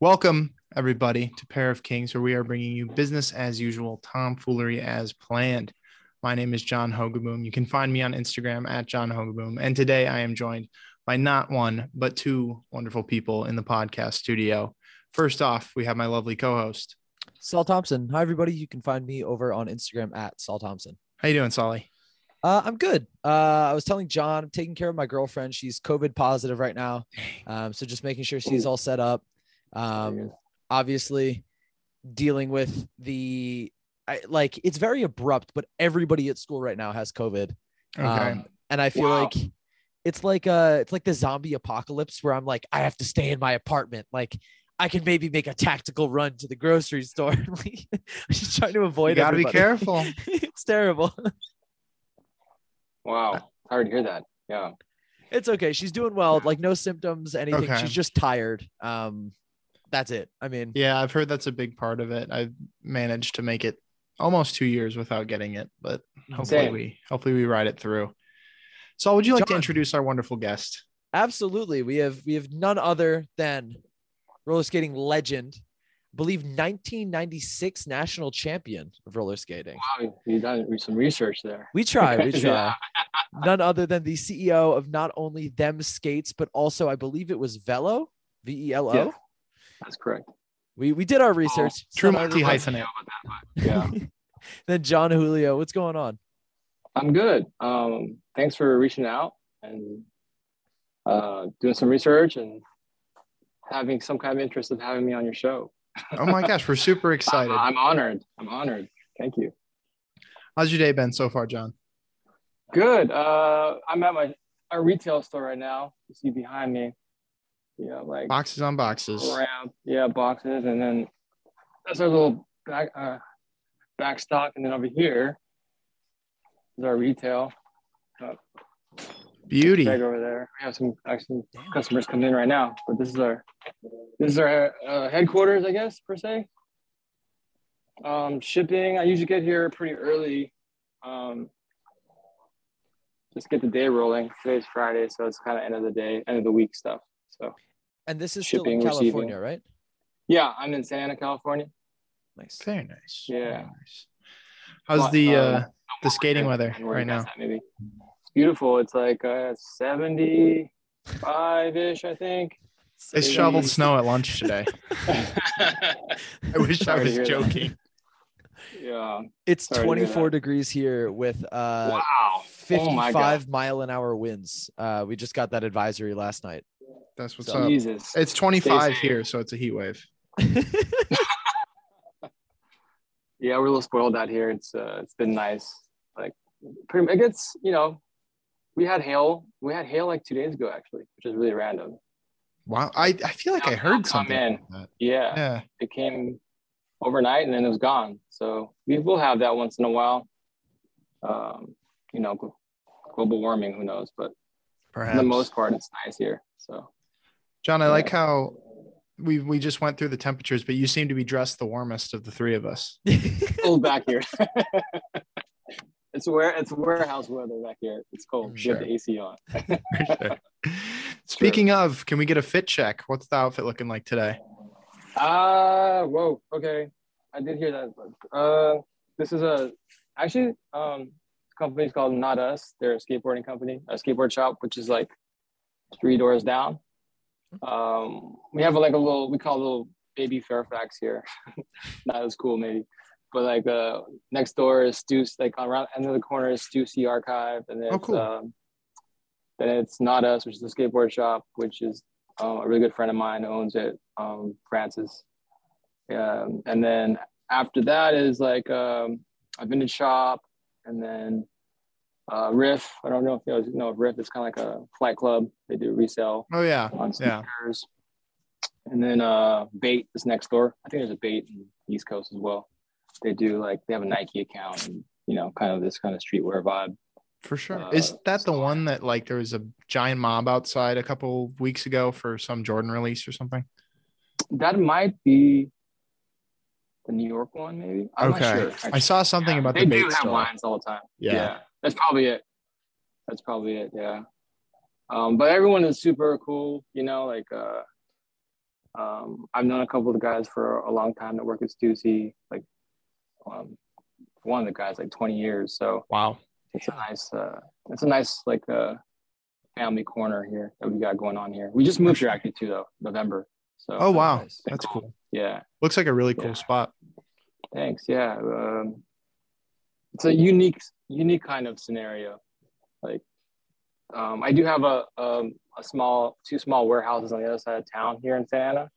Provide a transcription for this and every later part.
Welcome, everybody, to Pair of Kings, where we are bringing you business as usual, tomfoolery as planned. My name is John Hogaboom. You can find me on Instagram at John Hogaboom. And today I am joined by not one, but two wonderful people in the podcast studio. First off, we have my lovely co host. Sol Thompson. Hi, everybody. You can find me over on Instagram at Sol Thompson. How you doing, Solly? Uh, I'm good. Uh, I was telling John, I'm taking care of my girlfriend. She's COVID positive right now. Um, so just making sure she's all set up. Um, obviously dealing with the, I, like, it's very abrupt, but everybody at school right now has COVID. Okay. Um, and I feel Wow. like it's like uh it's like the zombie apocalypse where I'm like, I have to stay in my apartment. Like I can maybe make a tactical run to the grocery store. Like, I'm just trying to you avoid got to be everybody. careful. it's terrible. Wow. Sorry to hear that. Yeah. It's okay. She's doing well. Like no symptoms, anything. Okay. She's just tired. Um, that's it. I mean, Yeah, I've heard that's a big part of it. I've managed to make it almost two years without getting it, but hopefully Same. we hopefully we ride it through. So, would you like to introduce our wonderful guest? absolutely. We have we have none other than roller skating legend, I believe 1996 national champion of roller skating. Wow. You done some research there. We try, we try. Yeah. None other than the CEO of not only them skates, but also I believe it was Velo, V E L O. Yes. That's correct. We we did our research. True None other multi than- hyphenate. Yeah. Then Jon Julio, what's going on? I'm good. Um, thanks for reaching out and uh, doing some research and having some kind of interest of having me on your show. Oh my gosh, we're super I'm, excited. I'm honored. I'm honored. Thank you. How's your day been so far, John? Good. Uh, I'm at my our retail store right now. You see behind me. You know, like Boxes on boxes. around, yeah, boxes, and then that's our little back uh, back stock, and then over here is our retail. Uh, Beauty. bag over there. We have some actually customers coming in right now, but this is our this is our uh, headquarters, I guess per se. Um, shipping, I usually get here pretty early. Um, just get the day rolling. Today's Friday, so it's kind of end of the day, end of the week stuff. So And this is still in California, receiving. right? yeah, I'm in Santa Ana, California. Nice. Very nice. Yeah. Very nice. How's But, the um, uh the skating weather right now? Maybe it's beautiful. It's like uh, 75 ish, I think. They shoveled snow at lunch today. I wish I Sorry to was hear that. joking. yeah. It's Sorry 24 degrees here with uh wow. Oh 55 mile an hour winds. Uh we just got that advisory last night. That's what's So- up. Jesus. It's 25 safe. here, so it's a heat wave. Yeah, we're a little spoiled out here. It's uh, it's been nice. Like, pretty. It gets you know, we had hail. We had hail like two days ago actually, which is really random. Wow. I, I feel like I heard something. in. like. Yeah, Yeah. it came overnight and then it was gone. So we will have that once in a while. Um, you know, global warming, who knows? But for the most part, it's nice here. So John, I Yeah. like how we we just went through the temperatures, but you seem to be dressed the warmest of the three of us. a little back here. it's where it's warehouse weather back here. It's cold. Sure. We have the AC on. Sure. Speaking of, can we get a fit check? What's the outfit looking like today? Ah, whoa. Okay, I did hear that. Uh, this is a actually um company's called Not Us. They're a skateboarding company, a skateboard shop, which is like three doors down. Um, we have like a little we call it a little baby Fairfax here. Not as cool maybe, but like uh next door is Stu's like around end of the corner is Stussy Archive, and then Oh, it's, cool. um, then it's Not Us, which is a skateboard shop, which is um, a really good friend of mine owns it, um, Francis. Um, and then after that is like um, a vintage shop, and then uh, Riff. I don't know if you guys know of Riff. It's kind of like a flight club. They do resale Oh yeah. on Yeah. sneakers. And then uh, Bait is next door. I think there's a Bait in East Coast as well. They do like they have a Nike account and you know kind of this kind of streetwear vibe. For sure. Uh, Is that the one that like there was a giant mob outside a couple weeks ago for some Jordan release or something? That might be the New York one, maybe. I'm okay. not sure. I saw something Yeah, about they the do bait have store. lines all the time. Yeah. That's probably it. That's probably it. Yeah. Um, but everyone is super cool. You know, like uh, Um, I've known a couple of the guys for a long time that work at Stussy, like um, one of the guys like 20 years. So Wow. it's a nice, uh, it's a nice like uh, family corner here that we got going on here. We just moved here actually too though, November. So Oh wow, Nice. that's cool. yeah, Looks like a really cool Yeah. spot. thanks. Yeah, um, it's a unique, unique kind of scenario. Like, um, I do have a um, a small, two small warehouses on the other side of town here in Santa Ana,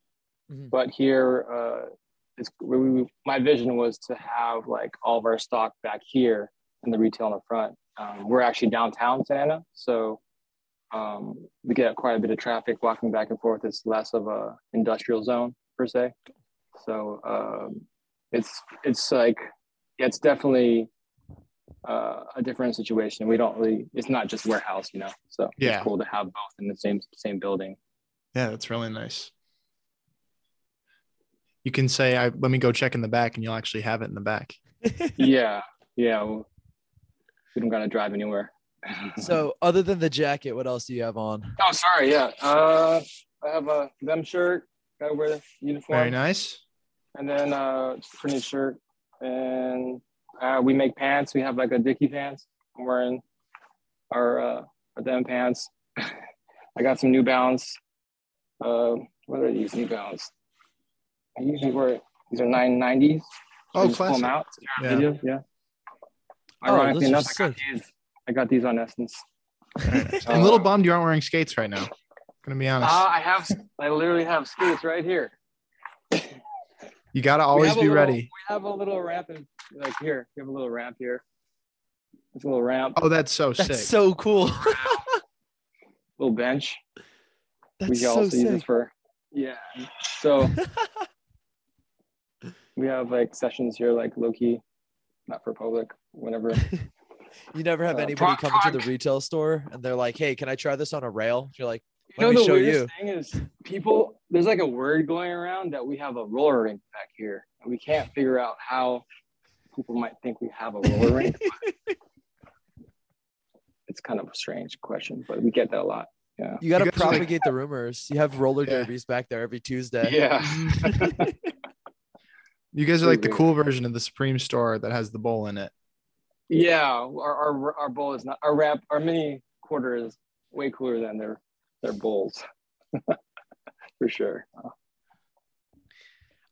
Mhm. but here, uh, it's we, we, my vision was to have like all of our stock back here and the retail in the front. Um, we're actually downtown Santa Ana, so um, we get quite a bit of traffic walking back and forth. It's less of a industrial zone per se, so um, it's it's like it's definitely uh, a different situation. We don't really. It's not just warehouse, you know. So Yeah. it's cool to have both in the same same building. Yeah, that's really nice. You can say, "I let me go check in the back," and you'll actually have it in the back. yeah, yeah. well, We don't gotta drive anywhere. So other than the jacket, what else do you have on? oh, sorry. Yeah. Uh, I have a them shirt. Gotta wear the uniform. Very nice. And then uh, just a printed shirt. And uh, we make pants. We have like a Dickie pants. I'm wearing our uh, our them pants. I got some New Balance. Uh, what are these New Balance? I usually wear these are 990s. Oh, Just pull them out. Yeah. Video, yeah. Oh, Ironically those are enough, I got these. I got these on SSENSE. Very. I'm a little bummed you aren't wearing skates right now. I'm Gonna be honest. Uh, I have. I literally have skates right here. you gotta always be little- ready. We have a little ramp in, like here. We have a little ramp here. It's a little ramp, Oh, that's so That's sick. so cool. little bench. That's we can so also use this for yeah. So we have like sessions here, like low key, not for public. Whenever You never have Uh, anybody pro- come into the retail store and they're like, "Hey, can I try this on a rail?" You're like, you "Let know me the show weirdest you." thing is people. There's like a word going around that we have a roller rink back here, and we can't figure out how people might think we have a roller rink. it's kind of a strange question, but we get that a lot. Yeah. You got to guys like- propagate the rumors. You have roller Yeah. derbies back there every Tuesday. Yeah. You guys are like the cool version of the Supreme store that has the bowl in it. Yeah, our, our our bowl is not our wrap. Our mini quarter is way cooler than their their bowls, for sure.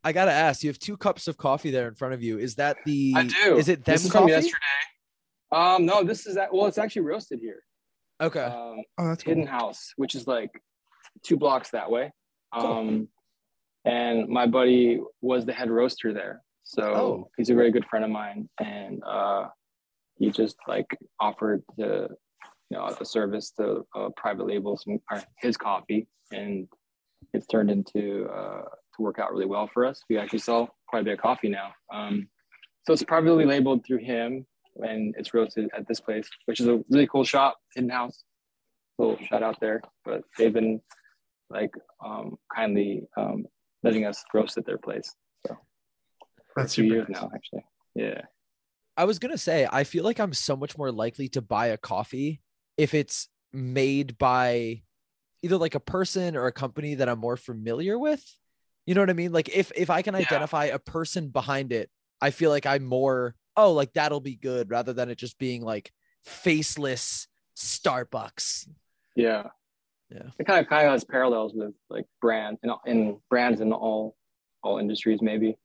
I gotta ask. You have two cups of coffee there in front of you. Is that the? I do. Is it them This is from coffee? yesterday. Um, no, this is that. Well, it's actually roasted here. Okay. Um, Oh, that's cool. Hidden House, which is like two blocks that way. Um, and my buddy was the head roaster there, so Oh. he's a very good friend of mine, and uh, he just like offered to, you know, the service to uh, private label some or his coffee, and it's turned into uh, to work out really well for us. We actually sell quite a bit of coffee now. Um, so it's privately labeled through him, and it's roasted at this place, which is a really cool shop, Hidden House little shout out there, but they've been like um, kindly um, letting us roast at their place. So That's a few years nice. now, actually. Yeah. I was gonna say, I feel like I'm so much more likely to buy a coffee if it's made by either like a person or a company that I'm more familiar with. You know what I mean? Like if if I can Yeah. identify a person behind it, I feel like I'm more oh like that'll be good rather than it just being like faceless Starbucks. Yeah. Yeah. It kind of kind of has parallels with like brand in, in brands in all all industries maybe.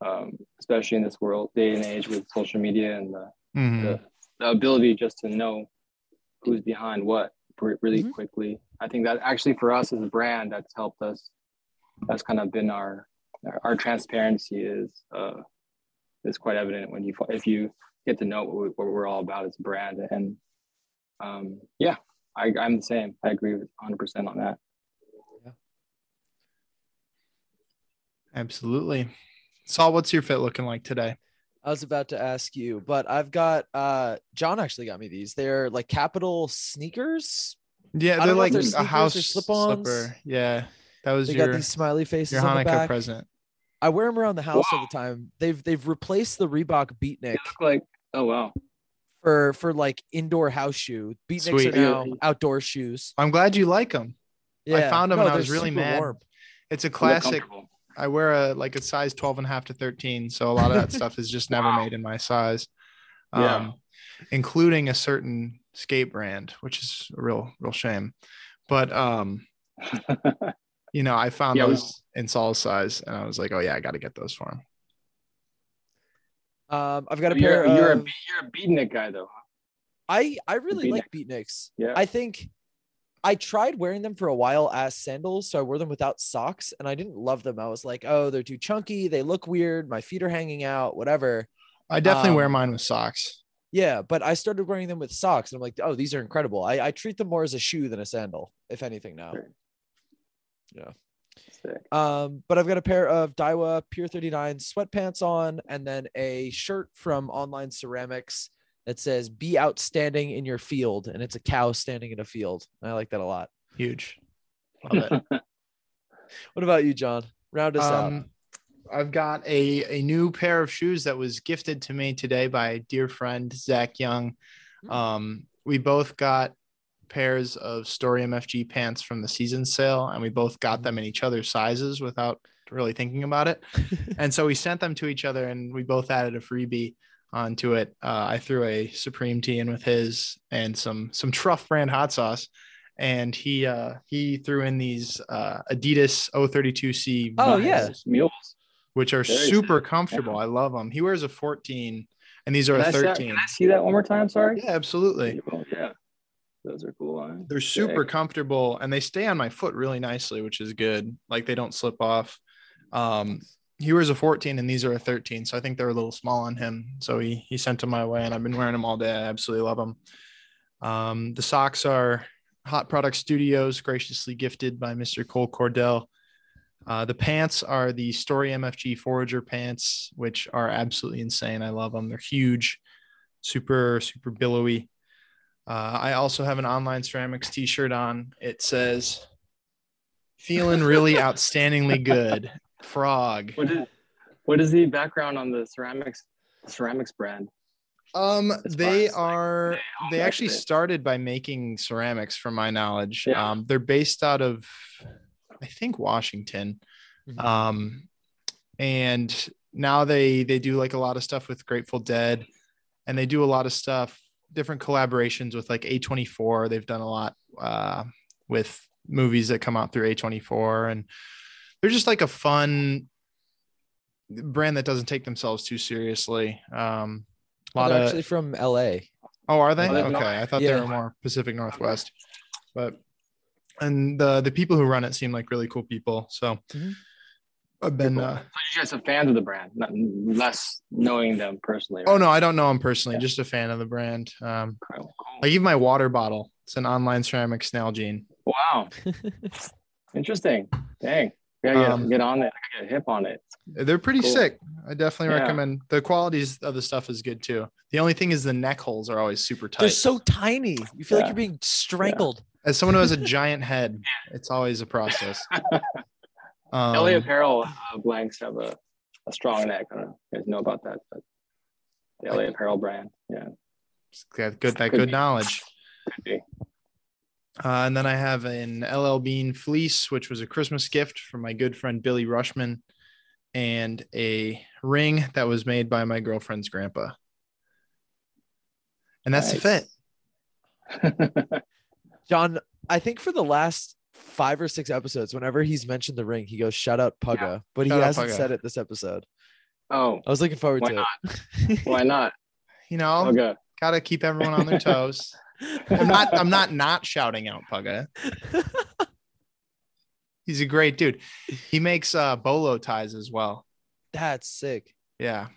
Um, especially in this world day and age with social media and the, Mhm. the, the ability just to know who's behind what re- really Mhm. quickly. I think that actually for us as a brand, that's helped us. That's kind of been our our, our transparency is uh, is quite evident when you if you get to know what, we, what we're all about as a brand and um, yeah, I, I'm the same. I agree with 100 percent on that. Yeah absolutely. Sol, what's your fit looking like today? I was about to ask you, but I've got uh John actually got me these. They're like capital sneakers. Yeah, they're don't know if like they're a sneakers or house slip-ons. slipper. Yeah, that was They your got these smiley faces your on the Hanukkah back. present. I wear them around the house all the time. They've they've replaced the Reebok Beatnik They look like oh wow, for for like indoor house shoe. Beatniks Sweet. are now outdoor shoes. I'm glad you like them. Yeah, found 'em no, and I was really super mad. warm. It's a classic. I wear a like a size 12 and a half to 13. So a lot of that stuff is just never Wow. made in my size. Yeah. Um, including a certain skate brand, which is a real, real shame. But um, you know, I found Yeah, we- those in Sol's size and I was like, oh yeah, I gotta get those for him. Um, I've got a you're, pair you're, of. a, you're a beatnik guy though. I I really Beatnik. like beatniks. Yeah. I think I tried wearing them for a while as sandals, so I wore them without socks, and I didn't love them. I was like, oh, they're too chunky. They look weird. My feet are hanging out. Whatever. I definitely wear Um, mine with socks. Yeah, but I started wearing them with socks, and I'm like, oh, these are incredible. I, I treat them more as a shoe than a sandal, if anything. Now. Sick. Um, but I've got a pair of Daiwa Pier 39 sweatpants on, and then a shirt from Online Ceramics that says "Be outstanding in your field," and it's a cow standing in a field. I like that a lot. Huge. Love it. What about you, John? Round us out. Um, I've got a, a new pair of shoes that was gifted to me today by a dear friend, Zach Young. Hmm. Um, we both got pairs of Story MFG pants from the season sale, and we both got them in each other's sizes without really thinking about it. and so we sent them to each other, and we both added a freebie onto it. Uh, I threw a Supreme tee in with his and some some Truff brand hot sauce. And he uh, he threw in these uh, Adidas O32C Oh, yeah. Mules. which are Very super comfortable. I love them. He wears a 14 and these are Can a I, see that, 13. can I see that one more time? Sorry. Yeah, absolutely. Yeah. Those are cool. huh? They're super Sick. comfortable and they stay on my foot really nicely, which is good. Like they don't slip off. Um, he wears a 14 and these are a 13. So I think they're a little small on him. So he, he sent them my way and I've been wearing them all day. I absolutely love them. Um, the socks are Hot Product Studios, graciously gifted by Mr. Cole Cordell. Uh, the pants are the Story MFG Forager pants, which are absolutely insane. I love them. They're huge, super, super billowy. Uh, I also have an online ceramics t shirt on. It says, feeling really outstandingly good. Frog. What is what is the background on the ceramics ceramics brand? Um, they far like, are they they actually it. started by making ceramics, from my knowledge. Yeah. Um, they're based out of, I think, Washington. Mhm. Um, and now they they do like a lot of stuff with Grateful Dead, and they do a lot of stuff, different collaborations with like A24. They've done a lot uh, with movies that come out through A24, and they're just like a fun brand that doesn't take themselves too seriously. Um, a lot they're of actually from LA. Oh, are they? Okay, I thought they were more Pacific Northwest, but and the the people who run it seem like really cool people. So Mhm. I've been. Cool. Uh, So you guys are fans of the brand, not less knowing them personally. oh no, I don't know them personally. Yeah. Just a fan of the brand. Um, Cool, cool. like even my water bottle. It's an online ceramics Nalgene. Wow. Interesting. Dang. Gotta get, Um, get on it. I gotta get hip on it. They're pretty Cool. sick. I definitely Yeah. recommend. The qualities of the stuff is good too. The only thing is the neck holes are always super tight. They're so tiny. You feel like you're being strangled. As someone who has a giant head, it's always a process. Um, LA Apparel uh, blanks have a, a strong neck. I don't know if you guys know about that, but the LA Apparel brand. Yeah. got good that Could good be. knowledge. Could be. Uh, and then I have an LL Bean fleece, which was a Christmas gift from my good friend Billy Rushman, and a ring that was made by my girlfriend's grandpa. And that's the fit. John, I think for the last five or six episodes, whenever he's mentioned the ring, he goes, shout out Pugga. But he Shout out hasn't Pugga. said it this episode. oh, I was looking forward to not? it. why not? You know, Okay. gotta keep everyone on their toes. I'm not. I'm not not shouting out Pugga. He's a great dude. He makes uh, bolo ties as well. That's sick. Yeah,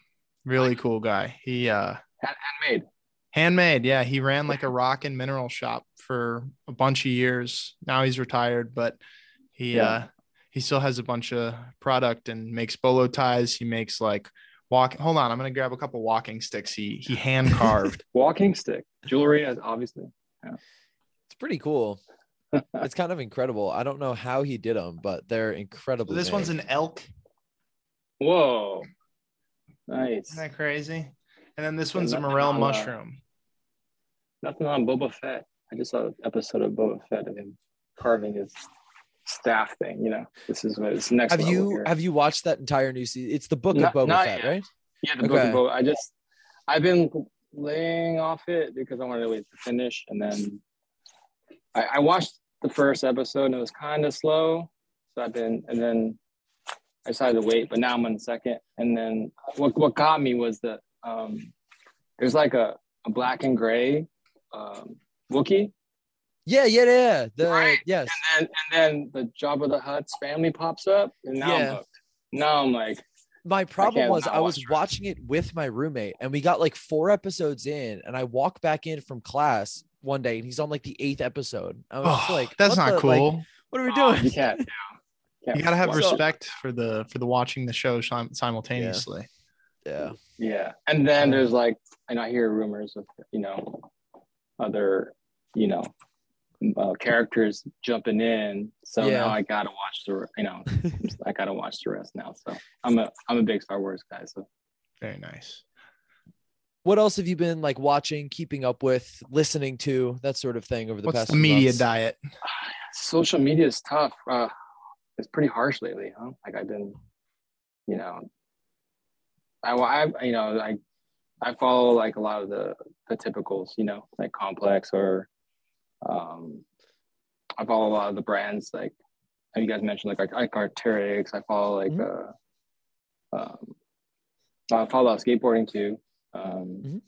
really cool guy. He uh, Handmade. Handmade, yeah. He ran like a rock and mineral shop for a bunch of years. Now he's retired, but he Yeah. uh he still has a bunch of product and makes bolo ties. He makes like walk hold on, I'm gonna grab a couple walking sticks. He he hand carved. Walking stick. Jewelry, as obviously. It's pretty cool. it's kind of incredible. I don't know how he did them, but they're incredible. this one's an elk. Whoa. Nice. Isn't that crazy? And then this Yeah, one's a nothing morel on, uh, mushroom. Nothing on Boba Fett. I just saw an episode of Boba Fett of him carving his staff thing. You know, this is what it's next. Have you here. have you watched that entire new season? It's the book Not- of Boba Fett, yet. right? Yeah, the book of Boba. I just I've been laying off it because I wanted to wait to finish, and then I, I watched the first episode and it was kind of slow. So I've been, and then I decided to wait, but now I'm on the second. And then what what got me was that um, there's like a, a black and gray um, Wookiee, Yeah, yeah, yeah. The Right. yes. and then and then the Jabba the Hutt's family pops up, and now Yeah. I'm hooked. Now I'm like, My problem can't was I was watch watching it with my roommate and we got like four episodes in and I walk back in from class one day and he's on like the eighth episode. I was Oh, like, that's not the- like, cool. what are we oh, doing? you can't. can't you gotta have watch- respect for the for the watching the show sim- simultaneously. Yeah. Yeah, and then there's like, and I hear rumors of you know, other you know, uh, characters jumping in. So Yeah. now I gotta watch the you know, I gotta watch the rest now. So I'm a I'm a big Star Wars guy. So Very nice. What else have you been like watching, keeping up with, listening to, that sort of thing over the What's past the media months? diet? social media is tough. Uh, it's pretty harsh lately, huh? Like I've been, you know, I, I you know I I follow like a lot of the the typicals, you know, like Complex or um, I follow a lot of the brands like you guys mentioned like like, like I follow like uh, um, I follow a lot of skateboarding too. Um, Mhm.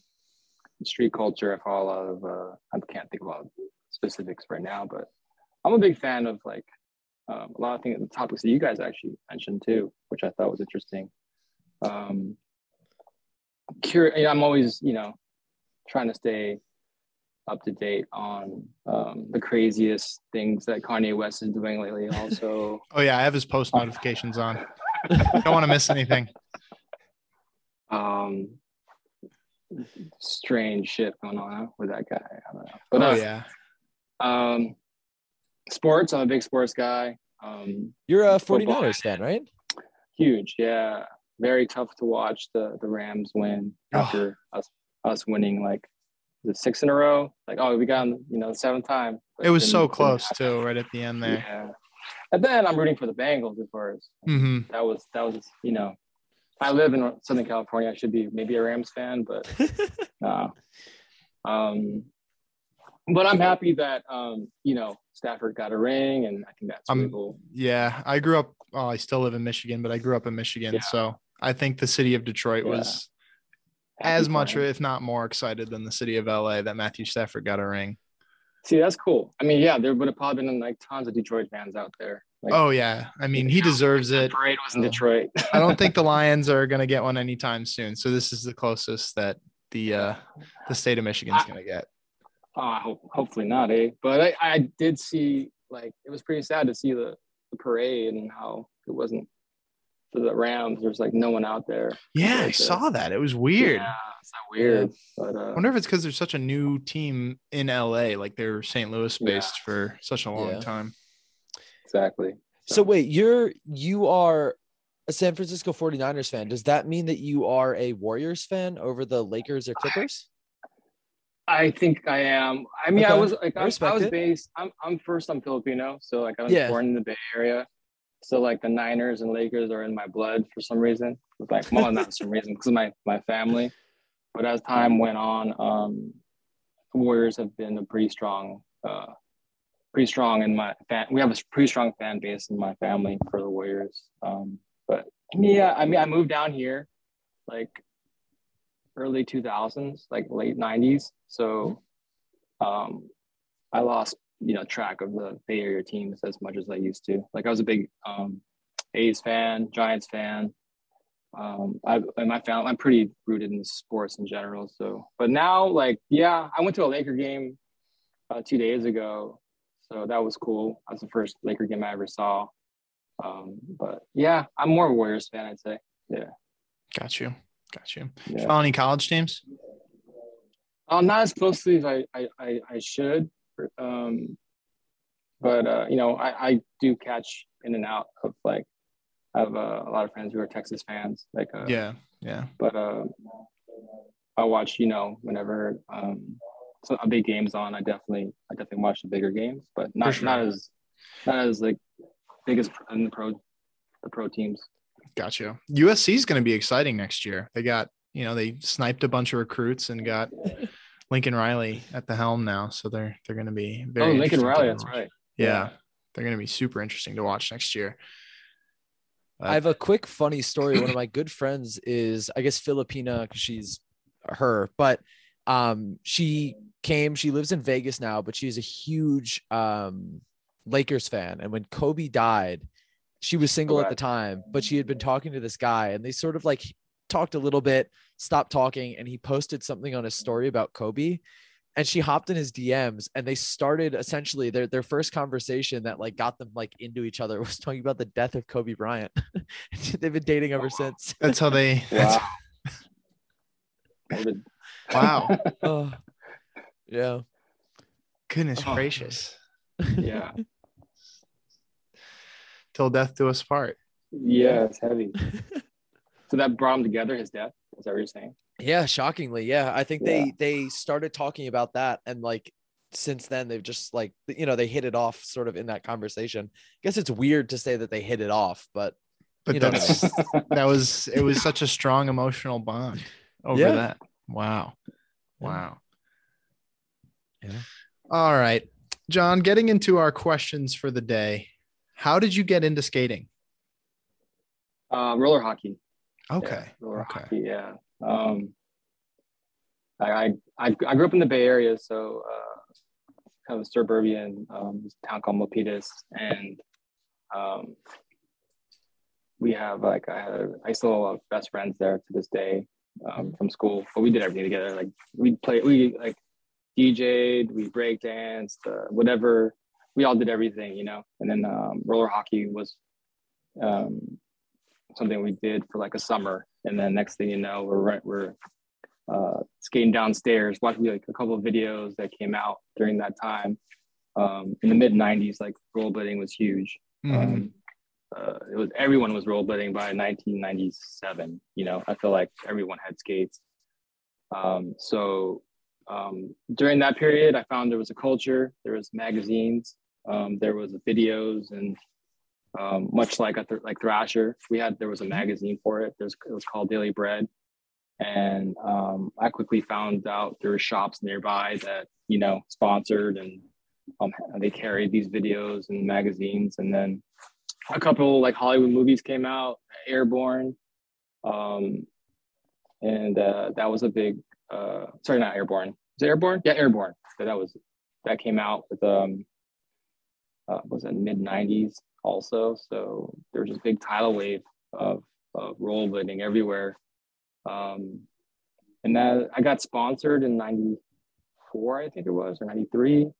Street culture. I follow a lot of uh, I can't think of a lot of specifics right now, but I'm a big fan of like um, a lot of things, the topics that you guys actually mentioned too, which I thought was interesting. Um, cur- you know, I'm always, you know, trying to stay up to date on um, the craziest things that Kanye West is doing lately. Also, Oh yeah, I have his post notifications on. I don't want to miss anything. um, strange shit going on with that guy. I don't know. But Oh uh, yeah. um, sports. I'm a big sports guy. Um, You're a Football. 49ers fan, right? huge. Yeah, very tough to watch the the Rams win Oh. after us us winning like the six in a row. Like oh, we got you know the seventh time. It was so close too, right at the end there. Yeah, and then I'm rooting for the Bengals of course. hmm That was that was you know. I live in Southern California. I should be maybe a Rams fan, but uh, um, but I'm happy that um, you know Stafford got a ring, and I think that's really cool. Yeah, I grew up. Oh, I still live in Michigan, but I grew up in Michigan, Yeah. so I think the city of Detroit Yeah. was Happy as much, if not more, excited than the city of LA that Matthew Stafford got a ring. See, that's cool. I mean, yeah, there would have probably been like tons of Detroit fans out there. Like, Oh yeah, I mean he deserves the it. parade was in Oh. Detroit. I don't think the Lions are going to get one anytime soon. So this is the closest that the uh, the state of Michigan's going to get. Oh, I hope, hopefully not, eh? But I, I did see like it was pretty sad to see the, the parade and how it wasn't for the Rams. There's like no one out there. Yeah, I uh, saw that. It was weird. Yeah, it's so weird. But uh, I wonder if it's because there's such a new team in LA, like they're St. Louis Yeah. based for such a long Yeah. time. exactly. So wait, you're you are a San Francisco 49ers fan. Does that mean that you are a Warriors fan over the Lakers or Clippers? I think I am. I mean, I was like, I I, I was it. based. I'm, I'm first. I'm Filipino, so like I was Yeah. born in the Bay Area. So like the Niners and Lakers are in my blood for some reason. Like, well, not some reason, because of my my family. But as time went on, um, the Warriors have been a pretty strong, uh, pretty strong in my fan. We have a pretty strong fan base in my family for the Warriors. Um, but yeah, I mean, I moved down here, like early 2000s, like late 90s. So um, I lost, you know, track of the Bay Area teams as much as I used to. Like I was a big um, A's fan, Giants fan. Um, I and my family, I'm pretty rooted in sports in general. So, but now, like, yeah, I went to a Laker game uh, two days ago, so that was cool. That was the first Laker game I ever saw. Um, but yeah, I'm more a Warriors fan, I'd say. Yeah, Got you. Got you. yeah. Follow any college teams? Uh, not as closely as I, I, I, I should. Um, but, uh, you know, I, I do catch in and out of like, I have uh, a lot of friends who are Texas fans. Like, uh, Yeah. Yeah. But uh, I watch, you know, whenever um, so a big game's on, I definitely, I definitely watch the bigger games, but not, sure. not as, not as like biggest in the pro the pro teams. Gotcha. USC is going to be exciting next year. They got, you know, they sniped a bunch of recruits and got Lincoln Riley at the helm now, so they're they're going to be very. oh, Lincoln Riley, that's right. Yeah, they're going to be super interesting to watch next year. I have a quick funny story. One of my good friends is, I guess, Filipina because she's her, but um, she came. She lives in Vegas now, but she's a huge um, Lakers fan. And when Kobe died, she was single at the time, but she had been talking to this guy, and they sort of like talked a little bit, stopped talking, and he posted something on his story about Kobe. And she hopped in his DMs and they started essentially their, their first conversation that like got them like into each other was talking about the death of Kobe Bryant. They've been dating ever since. That's how they. Wow. Morbid. wow. Oh, yeah. Goodness Oh. gracious. yeah. Till death do us part. Yeah, it's heavy. So that brought them together, his death. Is that what you're saying? Yeah, shockingly. Yeah. I think Yeah. they they started talking about that and like since then they've just like you know, they hit it off sort of in that conversation. I guess it's weird to say that they hit it off, but But You know, that's that was it was such a strong emotional bond over Yeah. that. Wow. Wow. Yeah. All right. John, getting into our questions for the day. How did you get into skating? uh, roller hockey. Okay. Yeah, okay. hockey. Yeah. Um, I, I I grew up in the Bay Area, so uh, kind of a suburban um, town called Milpitas, and um, we have like I had I still have best friends there to this day um, from school. But we did everything together. Like we played, we like DJ'd, we break danced, uh, whatever. We all did everything, you know. And then um, roller hockey was um, something we did for like a summer, and then next thing you know, we're right- we're uh, skating downstairs, watching like a couple of videos that came out during that time. Um, in the mid '90s, like rollerblading was huge. Mhm. Um, uh, it was everyone was rollerblading by 1997. You know, I feel like everyone had skates. Um, so um, during that period, I found there was a culture. There was magazines. Um, there was videos, and um, much like a th- like Thrasher, we had there was a magazine for it. There's it was called Daily Bread, and um, I quickly found out there were shops nearby that you know sponsored and um, they carried these videos and magazines, and then a couple like Hollywood movies came out, Airborne, um, and uh, that was a big. Uh, sorry, not Airborne. Was it Airborne? Yeah, Airborne. So that was that came out with um, uh, was it mid '90s also. So there was this big tidal wave of of rollerblading everywhere, um, and that I got sponsored in '94, I think it was, or '93,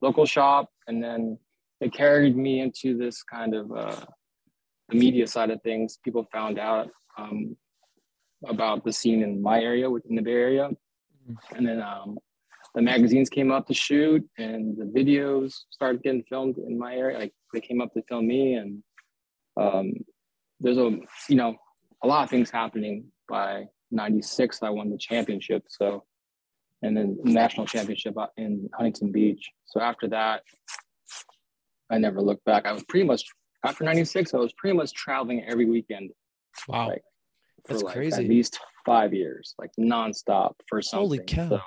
local shop, and then it carried me into this kind of uh, the media side of things. People found out um, about the scene in my area, within the Bay Area, and then um, the magazines came up to shoot, and the videos started getting filmed in my area. Like they came up to film me, and um, there's a you know a lot of things happening. By '96, I won the championship. So and then national championship in Huntington Beach. So after that, I never looked back. I was pretty much after '96. I was pretty much traveling every weekend Wow. Like, for That's like crazy. at least five years, like nonstop for something. Holy cow. So,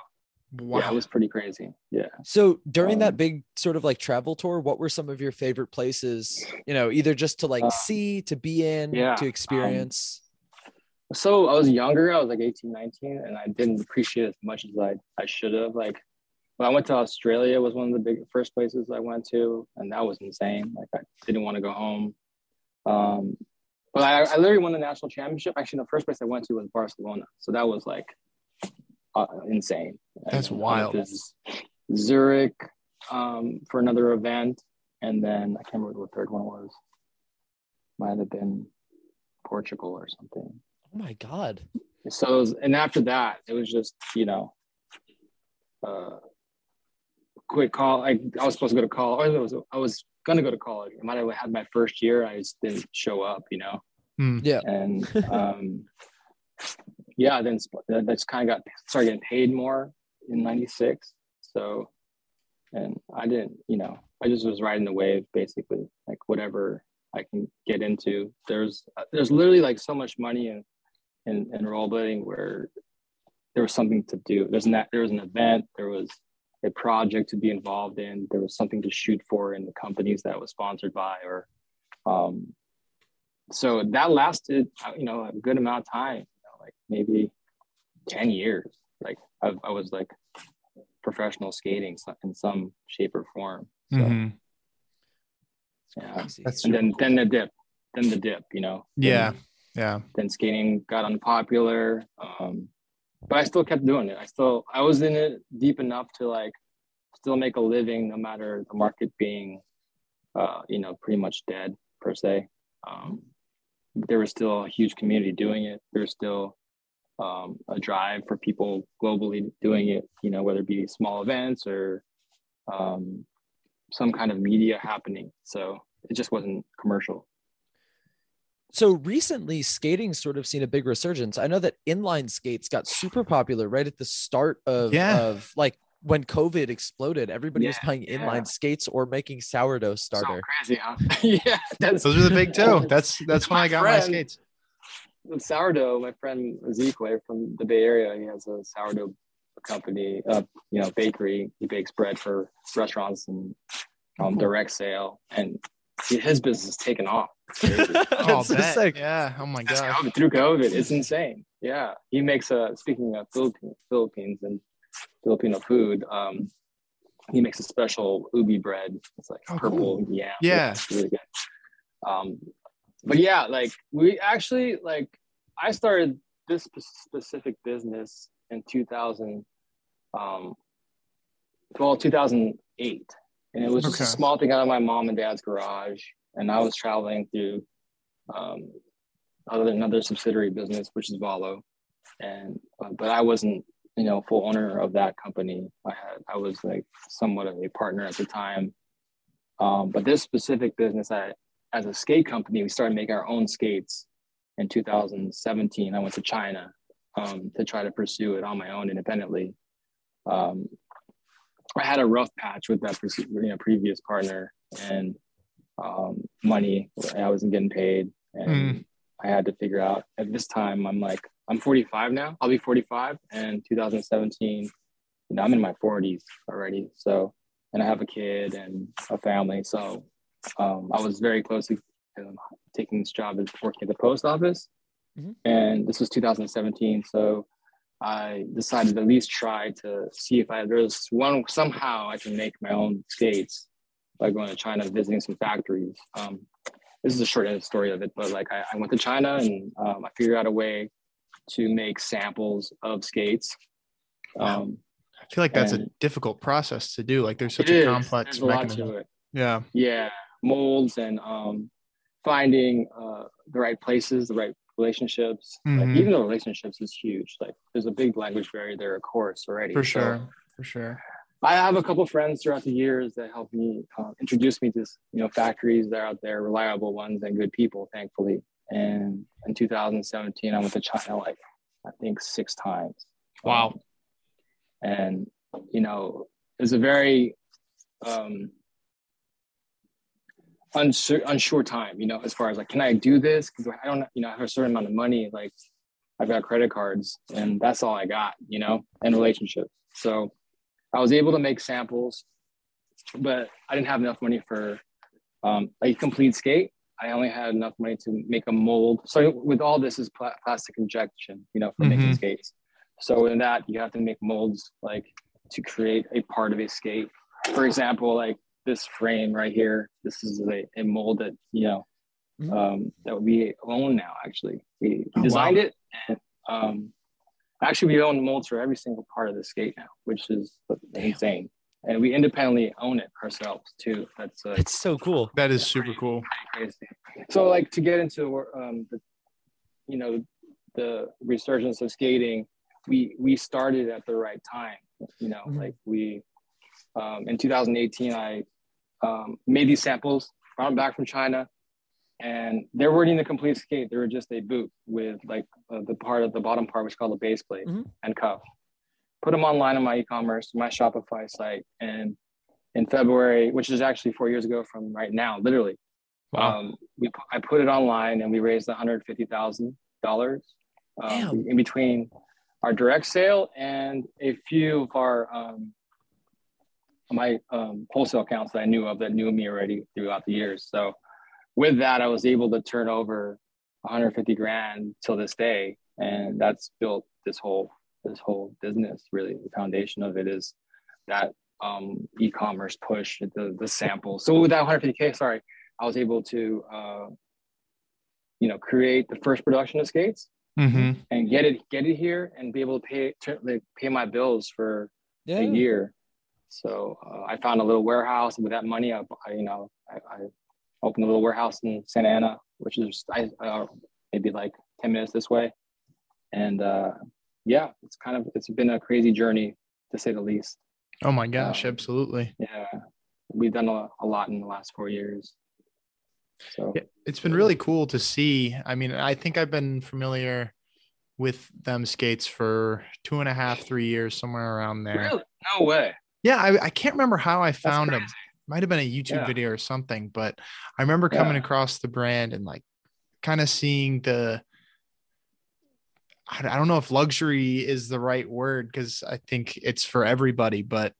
Wow. Yeah, it was pretty crazy. Yeah. So during Um, that big sort of like travel tour, what were some of your favorite places, you know, either just to like Uh, see, to be in, yeah, to um, experience? So I was younger. I was like 18, 19, and I didn't appreciate it as much as I, I should have. Like when I went to Australia was one of the big first places I went to, and that was insane. Like I didn't want to go home. Um, but I, I literally won the national championship. Actually, the first place I went to was Barcelona. So that was like uh, insane. That's And I wild. Zurich um, for another event, and then I can't remember what the third one was. Might have been Portugal or something oh my God. so it was, and after that it was just you know uh quick call I, I was supposed to go to college I was I was gonna go to college I might have had my first year I just didn't show up you know Hmm. Yeah. and um yeah then that- that's kind of got started getting paid more in 96 so and I didn't you know I just was riding the wave basically like whatever I can get into. There's there's literally like so much money in in, in rollerblading where there was something to do. There's an there was an event. There was a project to be involved in. There was something to shoot for in the companies that was sponsored by, or um, so that lasted, you know, a good amount of time, like maybe ten years. Like I, I was like professional skating in some shape or form. So, Mhm. yeah, That's and then then the dip, then the dip, you know. Yeah. Then- yeah. then skating got unpopular um, but i still kept doing it i still i was in it deep enough to like still make a living no matter the market being uh, you know pretty much dead per se um, there was still a huge community doing it there's still um, a drive for people globally doing it you know whether it be small events or um, some kind of media happening so it just wasn't commercial So recently, skating sort of seen a big resurgence. I know that inline skates got super popular right at the start of, Yeah. of like when COVID exploded. Everybody was Yeah, buying yeah. inline skates or making sourdough starter. So crazy, huh? yeah, that's Those are the big two. That's that's when I got my skates. with sourdough. My friend Ezekiel from the Bay Area, he has a sourdough company, uh, you know, bakery. He bakes bread for restaurants and um, direct sale, and he- his business is taken off. Oh, That's sick. yeah. Oh my god. Through COVID, it's insane. Yeah, he makes a. Speaking of Philippines, Philippines and Filipino food, um, he makes a special ube bread. It's like Oh, purple cool. yam. Yeah. it's really good. Um, but yeah, like we actually like I started this specific business in 2000, um, well, 2008, and it was just Okay. a small thing out of my mom and dad's garage, and I was traveling through um, other another subsidiary business, which is Valo, and uh, but I wasn't you know full owner of that company. I had I was like somewhat of a partner at the time. Um, but this specific business, I as a skate company, we started making our own skates in 2017. I went to China um, to try to pursue it on my own independently. Um, I had a rough patch with that you know, previous partner and um, money. I wasn't getting paid, and Mm. I had to figure out. At this time, I'm like, I'm 45 now. I'll be 45, and 2017. You know, I'm in my 40s already. So, and I have a kid and a family. So, um, I was very close to um, taking this job as working at the post office, Mhm. and this was 2017. So, I decided to at least try to see if I there's one somehow I can make my own skates by going to China, visiting some factories. Um, this is a short end story of it, but like I, I went to China and um, I figured out a way to make samples of skates. Um, I feel like that's a difficult process to do. Like there's such a is. complex a lot mechanism. to it. Yeah. Yeah, molds and um, finding uh, the right places, the right relationships. Mhm. Like even the relationships is huge. Like there's a big language barrier there, of course, already. For So, sure. For sure. I have a couple friends throughout the years that helped me uh, introduce me to you know factories that are out there, reliable ones and good people, thankfully. And in 2017, I went to China like I think six times. Wow. Um, and you know, it's a very um, unsure, unsure time. You know, as far as like, can I do this? Because I don't, you know, I have a certain amount of money. Like, I've got credit cards, and that's all I got. You know, and relationships. So I was able to make samples, but I didn't have enough money for um, a complete skate. I only had enough money to make a mold. So with all this is pla- plastic injection, you know, for making Mhm. skates. So in that you have to make molds like to create a part of a skate. For example, like this frame right here, this is a, a mold that you know Mhm. um, that we own now. Actually, we, we Oh, designed wow. it, and um, actually we own molds for every single part of the skate now, which is insane. And we independently own it ourselves too. That's uh, It's so cool. That is super cool. crazy. So like to get into um, the, you know, the resurgence of skating, we we started at the right time. You know, Mhm. like we um, in 2018, I um, made these samples, brought them back from China, and they weren't even a complete skate. They were just a boot with like uh, the part of the bottom part, which is called a base plate Mhm. and cuff. Put them online on my e-commerce, my Shopify site, and in February, which is actually four years ago from right now, literally, Wow. Um, we I put it online and we raised one hundred fifty thousand dollars um, in between our direct sale and a few of our um, my um, wholesale accounts that I knew of that knew me already throughout the years. So with that, I was able to turn over 150 grand till this day, and that's built this whole this whole business. Really, the foundation of it is that um, e-commerce push, the the sample. So with that 150k, sorry, I was able to uh, you know create the first production of skates hmm and get it get it here and be able to pay to, like, pay my bills for Yeah. a year. So uh, I found a little warehouse, and with that money, I, I you know I, I opened a little warehouse in Santa Ana, which is I, uh, maybe like ten minutes this way, and uh, yeah, it's kind of it's been a crazy journey to say the least. Oh my gosh, Um, absolutely. Yeah, we've done a, a lot in the last four years. So It's been really cool to see. I mean, I think I've been familiar with them skates for two and a half, three years, somewhere around there. really, no way. Yeah, I, I can't remember how I found them. Might have been a YouTube Yeah. video or something, but I remember coming Yeah. across the brand and like kind of seeing the. I don't know if luxury is the right word because I think it's for everybody, but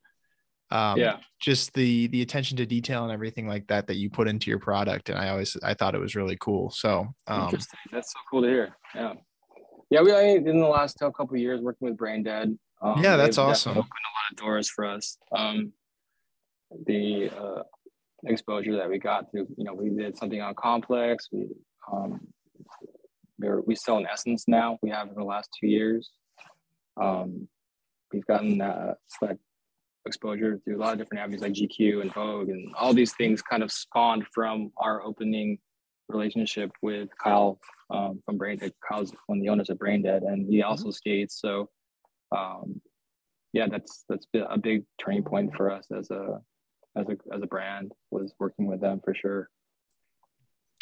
um, Yeah. just the the attention to detail and everything like that that you put into your product, and I always I thought it was really cool. So um, Interesting. That's so cool to hear. Yeah. Yeah, we in the last couple of years working with Brain Dead. Um, Yeah, that's awesome. Opened a lot of doors for us. Um, the uh, exposure that we got through, you know, we did something on Complex. We um, we're, we sell in SSENSE now. We have in the last two years. Um, we've gotten uh, select exposure through a lot of different avenues like GQ and Vogue, and all these things kind of spawned from our opening relationship with Kyle um, from Brain Dead. Kyle's one of the owners of Brain Dead, and he also skates. So, um, yeah, that's that's been a big turning point for us as a as a as a brand was working with them for sure.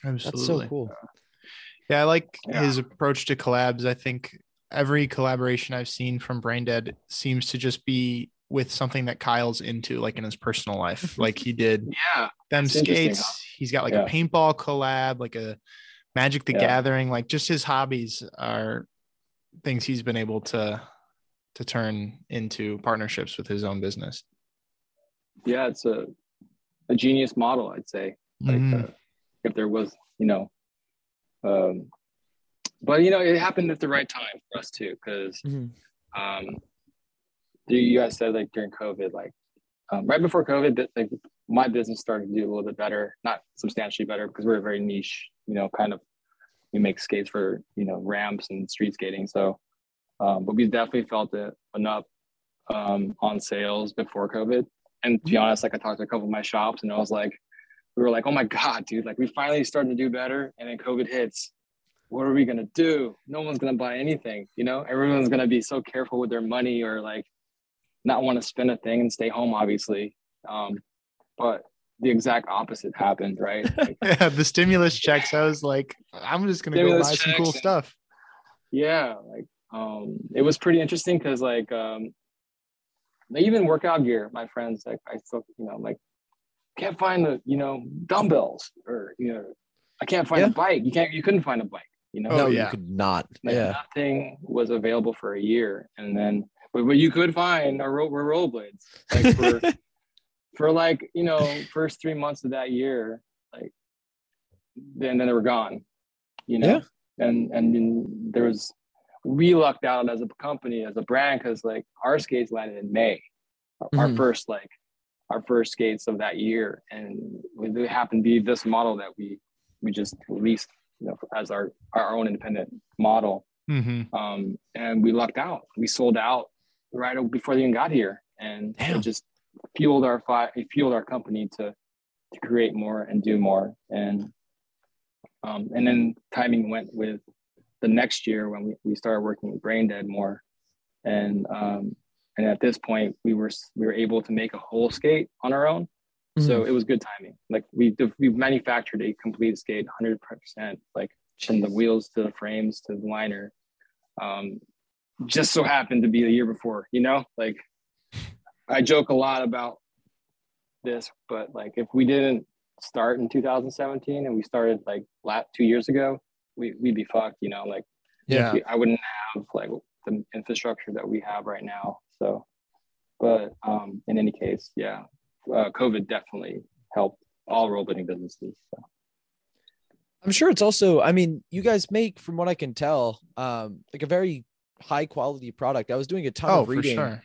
absolutely. That's so cool. Yeah, I like Yeah. his approach to collabs. I think every collaboration I've seen from Braindead seems to just be with something that Kyle's into, like in his personal life. like he did Yeah, them skates. huh? He's got like Yeah. a paintball collab, like a Magic the Yeah. Gathering. Like just his hobbies are things he's been able to to turn into partnerships with his own business. yeah, it's a a genius model, I'd say. Like Mhm. uh, if there was, you know, um, but you know, it happened at the right time for us too, because Mhm. um, you guys said like during COVID, like um, right before COVID, that like my business started to do a little bit better, not substantially better, because we're a very niche, you know, kind of we make skates for you know ramps and street skating. So, um, but we definitely felt it enough um, on sales before COVID. And to be honest, like I talked to a couple of my shops, and I was like, we were like, oh my god, dude, like we finally starting to do better, and then COVID hits. What are we gonna do? No one's gonna buy anything, you know. Everyone's gonna be so careful with their money, or like not want to spend a thing and stay home, obviously. Um, but the exact opposite happened, right? Like, Yeah, the stimulus checks. I was like, I'm just gonna go buy some cool and- stuff. yeah, like um, it was pretty interesting because like um, they even workout gear. My friends, like I still, you know, like can't find the you know dumbbells or you know I can't find Yeah. a bike. You can't, you couldn't find a bike. You know, Oh, no, yeah. you could not. like yeah. nothing was available for a year, and then but what you could find are, ro- were rollerblades. Like for for like you know first three months of that year, like then then they were gone. You know, and and then there was we lucked out as a company as a brand because like our skates landed in May, our Mhm. first like our first skates of that year, and it happened to be this model that we we just released you know as our our own independent model hmm um, and we lucked out. We sold out right before they even got here, and Damn. it just fueled our fi- it fueled our company to to create more and do more. And um, and then timing went with the next year when we, we started working with Brain Dead more, and um, and at this point we were we were able to make a whole skate on our own. So it was good timing. Like we we manufactured a complete skate, hundred percent, like from the wheels to the frames to the liner. Um, just so happened to be the year before, you know, like I joke a lot about this, but like if we didn't start in 2017 and we started like last two years ago, we we'd be fucked. You know, like Yeah. we- I wouldn't have like the infrastructure that we have right now. So, but um, in any case, yeah, uh, COVID definitely helped all rollerblading businesses. So. I'm sure it's also, I mean, you guys make, from what I can tell, um, like a very high quality product. I was doing a ton Oh, of for reading. sure.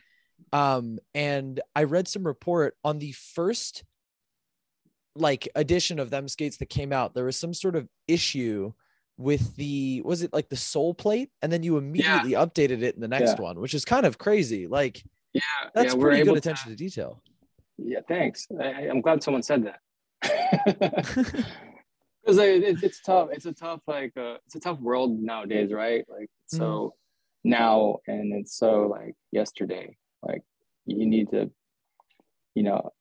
Um, and I read some report on the first like edition of them skates that came out. There was some sort of issue with the was it like the sole plate, and then you immediately updated it in the next Yeah. one, which is kind of crazy. Like Yeah, that's yeah, we're pretty good attention to detail. Yeah, thanks. I, I'm glad someone said that. Because it, it's tough. It's a tough like uh, it's a tough world nowadays, right? Like so now and it's so like yesterday. Like you need to, you know,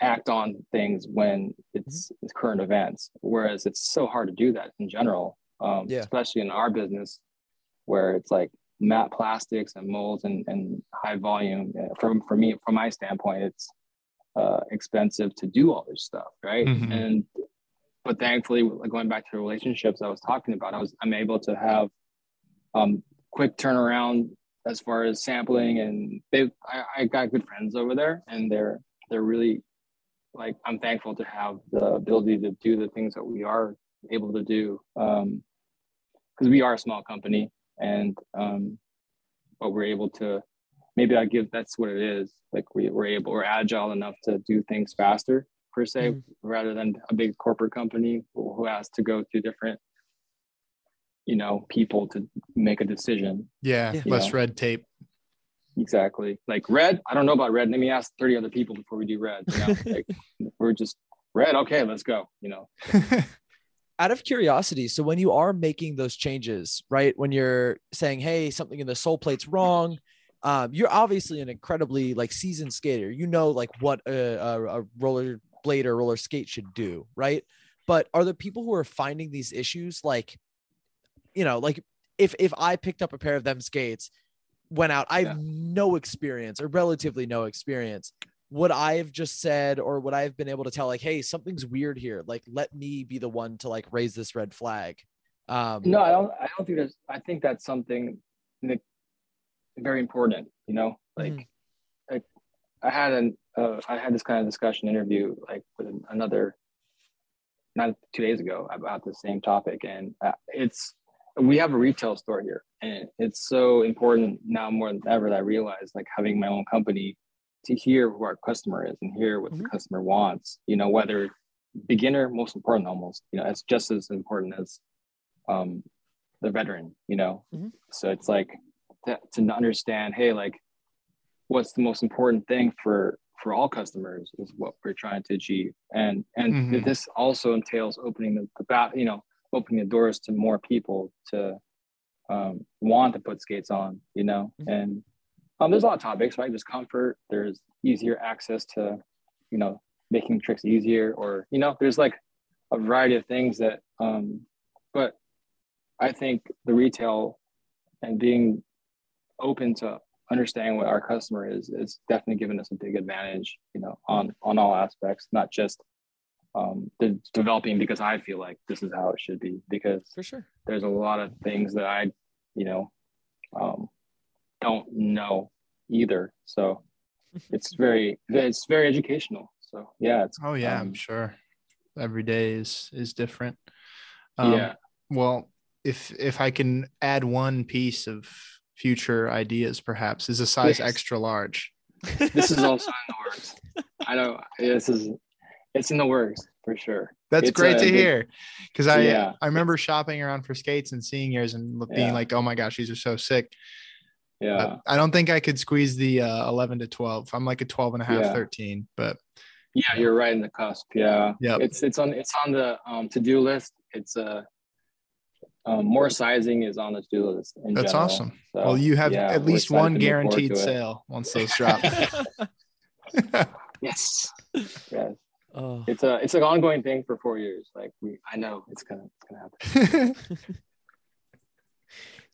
act on things when it's, it's current events. Whereas it's so hard to do that in general, um, Yeah. especially in our business, where it's like matte plastics and molds and, and high volume. Uh, From for me, from my standpoint, it's uh, expensive to do all this stuff, right? Mhm. And but thankfully, going back to the relationships I was talking about, I was I'm able to have um, quick turnaround as far as sampling, and they I, I got good friends over there, and they're they're really like I'm thankful to have the ability to do the things that we are able to do because we are a small company and um, but we're able to maybe I give that's what it is like we, we're able we're agile enough to do things faster per se Mhm. rather than a big corporate company who who has to go through different you know people to make a decision Yeah. Yeah. Less Yeah. red tape. Exactly like red i don't know about red let me ask 30 other people before we do red you know like we're just red okay let's go you know out of curiosity, so when you are making those changes, right? When you're saying, "Hey, something in the sole plate's wrong," um, you're obviously an incredibly like seasoned skater. You know, like what a, a, a roller blade or roller skate should do, right? But are the people who are finding these issues like, you know, like if if I picked up a pair of them skates, went out, I have no experience or relatively no experience. Would I have just said, or would I have been able to tell, like, hey, something's weird here? Like, let me be the one to like raise this red flag. Um, no i don't i don't think there's i think that's something that very important you know like Mhm. like i had an uh, i had this kind of discussion interview like with another not two days ago about the same topic and uh, it's we have a retail store here and it's so important now more than ever that i realize like having my own company to hear who our customer is and hear what the Mhm. customer wants you know whether beginner most important almost you know it's just as important as um the veteran you know Mhm. so it's like to, to understand hey like what's the most important thing for for all customers is what we're trying to achieve and and Mhm. this also entails opening the, the bat you know opening the doors to more people to um, want to put skates on you know Mhm. and um, there's a lot of topics right there's comfort there's easier access to you know making tricks easier or you know there's like a variety of things that um but i think the retail and being open to understanding what our customer is is definitely given us a big advantage you know on on all aspects not just um the developing because i feel like this is how it should be because for sure. there's a lot of things that i you know um don't know either so it's very it's very educational so yeah it's Oh yeah, I'm um, sure. Every day is is different. Um, yeah Well, if if I can add one piece of future ideas, perhaps is a size Yes. extra large. this is also in the works i know this is it's in the works for sure That's It's great a to hear. Because I Yeah. I remember shopping around for skates and seeing yours and being Yeah. like, oh my gosh, these are so sick. yeah But I don't think I could squeeze the uh, 11 to 12. I'm like a 12 and a half, Yeah. 13. But Yeah, you're right in the cusp. Yeah. Yeah. It's it's on it's on the um, to-do list. It's uh, um, more sizing is on the to-do list. That's general. awesome. So, well, you have at least one to move forward guaranteed sale once those drop. Yes. Yes. Oh, It's a it's an ongoing thing for four years. Like we, I know it's gonna it's gonna happen.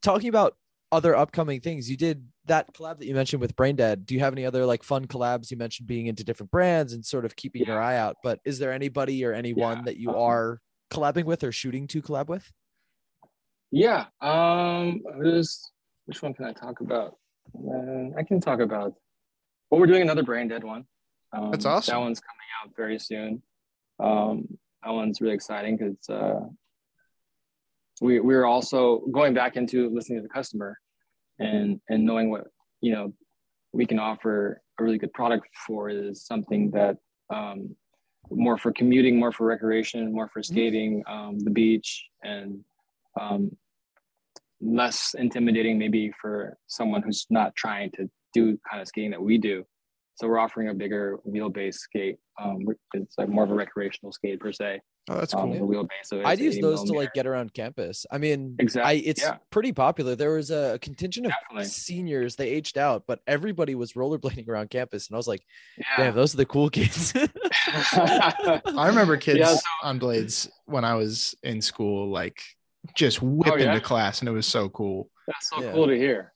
talking about other upcoming things, you did that collab that you mentioned with Brain Dead, do you have any other like fun collabs? You mentioned being into different brands and sort of keeping your eye out, but is there anybody or anyone Yeah, that you um, are collabing with or shooting to collab with? Yeah. Um, who's which one can I talk about? Uh, I can talk about. Well, we're doing another brain dead one. Um, That's awesome. That one's coming out very soon. Um, that one's really exciting because uh, we we're also going back into listening to the customer and and knowing what you know we can offer a really good product for is something that um, more for commuting, more for recreation, more for skating, um, the beach, and um, less intimidating maybe for someone who's not trying to do kind of skating that we do. So we're offering a bigger wheelbase skate. Um, it's like more of a recreational skate per se. Oh, that's Um, cool. the wheelbase. So I'd use those to like get around campus. I mean, Exactly, I it's yeah. pretty popular. There was a contingent of Definitely. seniors, they aged out, but everybody was rollerblading around campus. And I was like, Yeah. damn, those are the cool kids. I remember kids Yeah, so- on blades when I was in school, like just whipping Oh, yeah? into class, and it was so cool. That's so Yeah. cool to hear.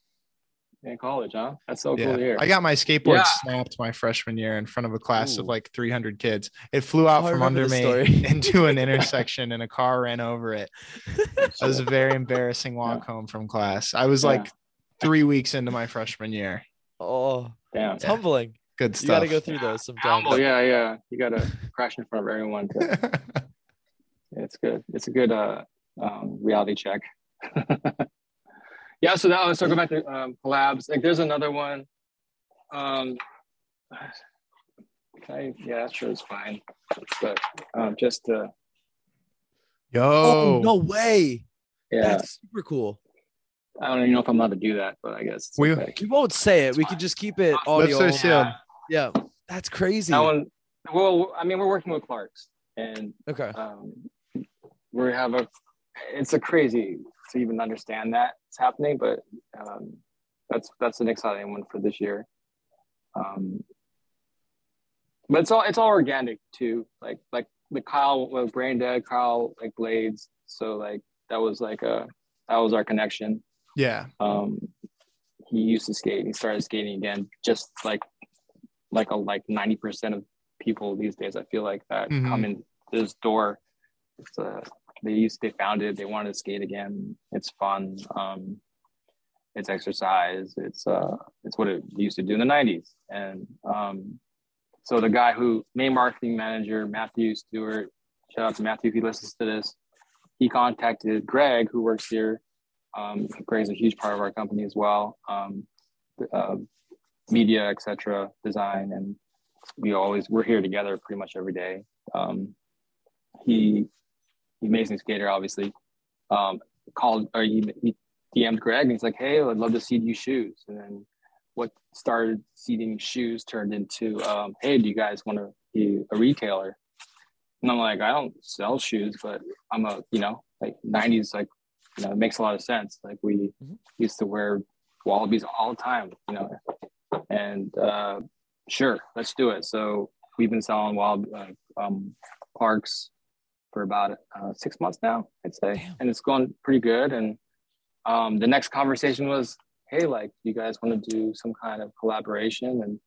In college, huh? That's so cool to Yeah, hear. I got my skateboard Yeah. snapped my freshman year in front of a class of like 300 kids. It flew out Oh, from under me into an intersection, and a car ran over it. It was a very embarrassing walk home from class. I was Yeah. like three weeks into my freshman year. oh, Damn. it's humbling. Good stuff. You got to go through those sometimes. Humble, yeah, yeah. You gotta crash in front of everyone. To, it's good. It's a good uh, um, reality check. Yeah. So now let's talk about the um, collabs. Like, there's another one. Um, I, yeah, that sure it's fine. But um, just to, Yo, Oh, no way. yeah, That's super cool. I don't even know if I'm allowed to do that, but I guess We- okay. We won't say it. We could just keep it audio. Lips are sealed. Yeah, that's crazy. That one. Well, I mean, we're working with Clarks, and Okay. um, we have a it's a crazy to even understand that it's happening but um, that's that's an exciting one for this year. Um, but it's all it's all organic too. Like like the kyle like brain dead kyle like blades. So like that was like a that was our connection. Yeah, um, he used to skate. He started skating again. Just like like a like 90% of people these days i feel like that Mhm. come in this door. It's uh they used they found it they wanted to skate again it's fun um it's exercise it's uh it's what it used to do in the 90s and um so the guy who main marketing manager matthew stewart shout out to matthew if he listens to this he contacted greg who works here um, Greg's a huge part of our company as well. Um, uh, media, etc., design, and we always we're here together pretty much every day. Um, he, amazing skater, obviously. Um, called or he, he DM'd Greg and he's like, "Hey, I'd love to see you shoes." And then what started seeding shoes turned into, um, "Hey, do you guys want to be a retailer?" And I'm like, "I don't sell shoes, but I'm a you know like '90s like you know, it makes a lot of sense. Like we Mhm. used to wear Wallabees all the time, you know, and uh, sure, let's do it. So we've been selling wild uh, um, Clarks for about uh, six months now, I'd say, Damn. and it's going pretty good. And um, the next conversation was, hey, like, you guys want to do some kind of collaboration and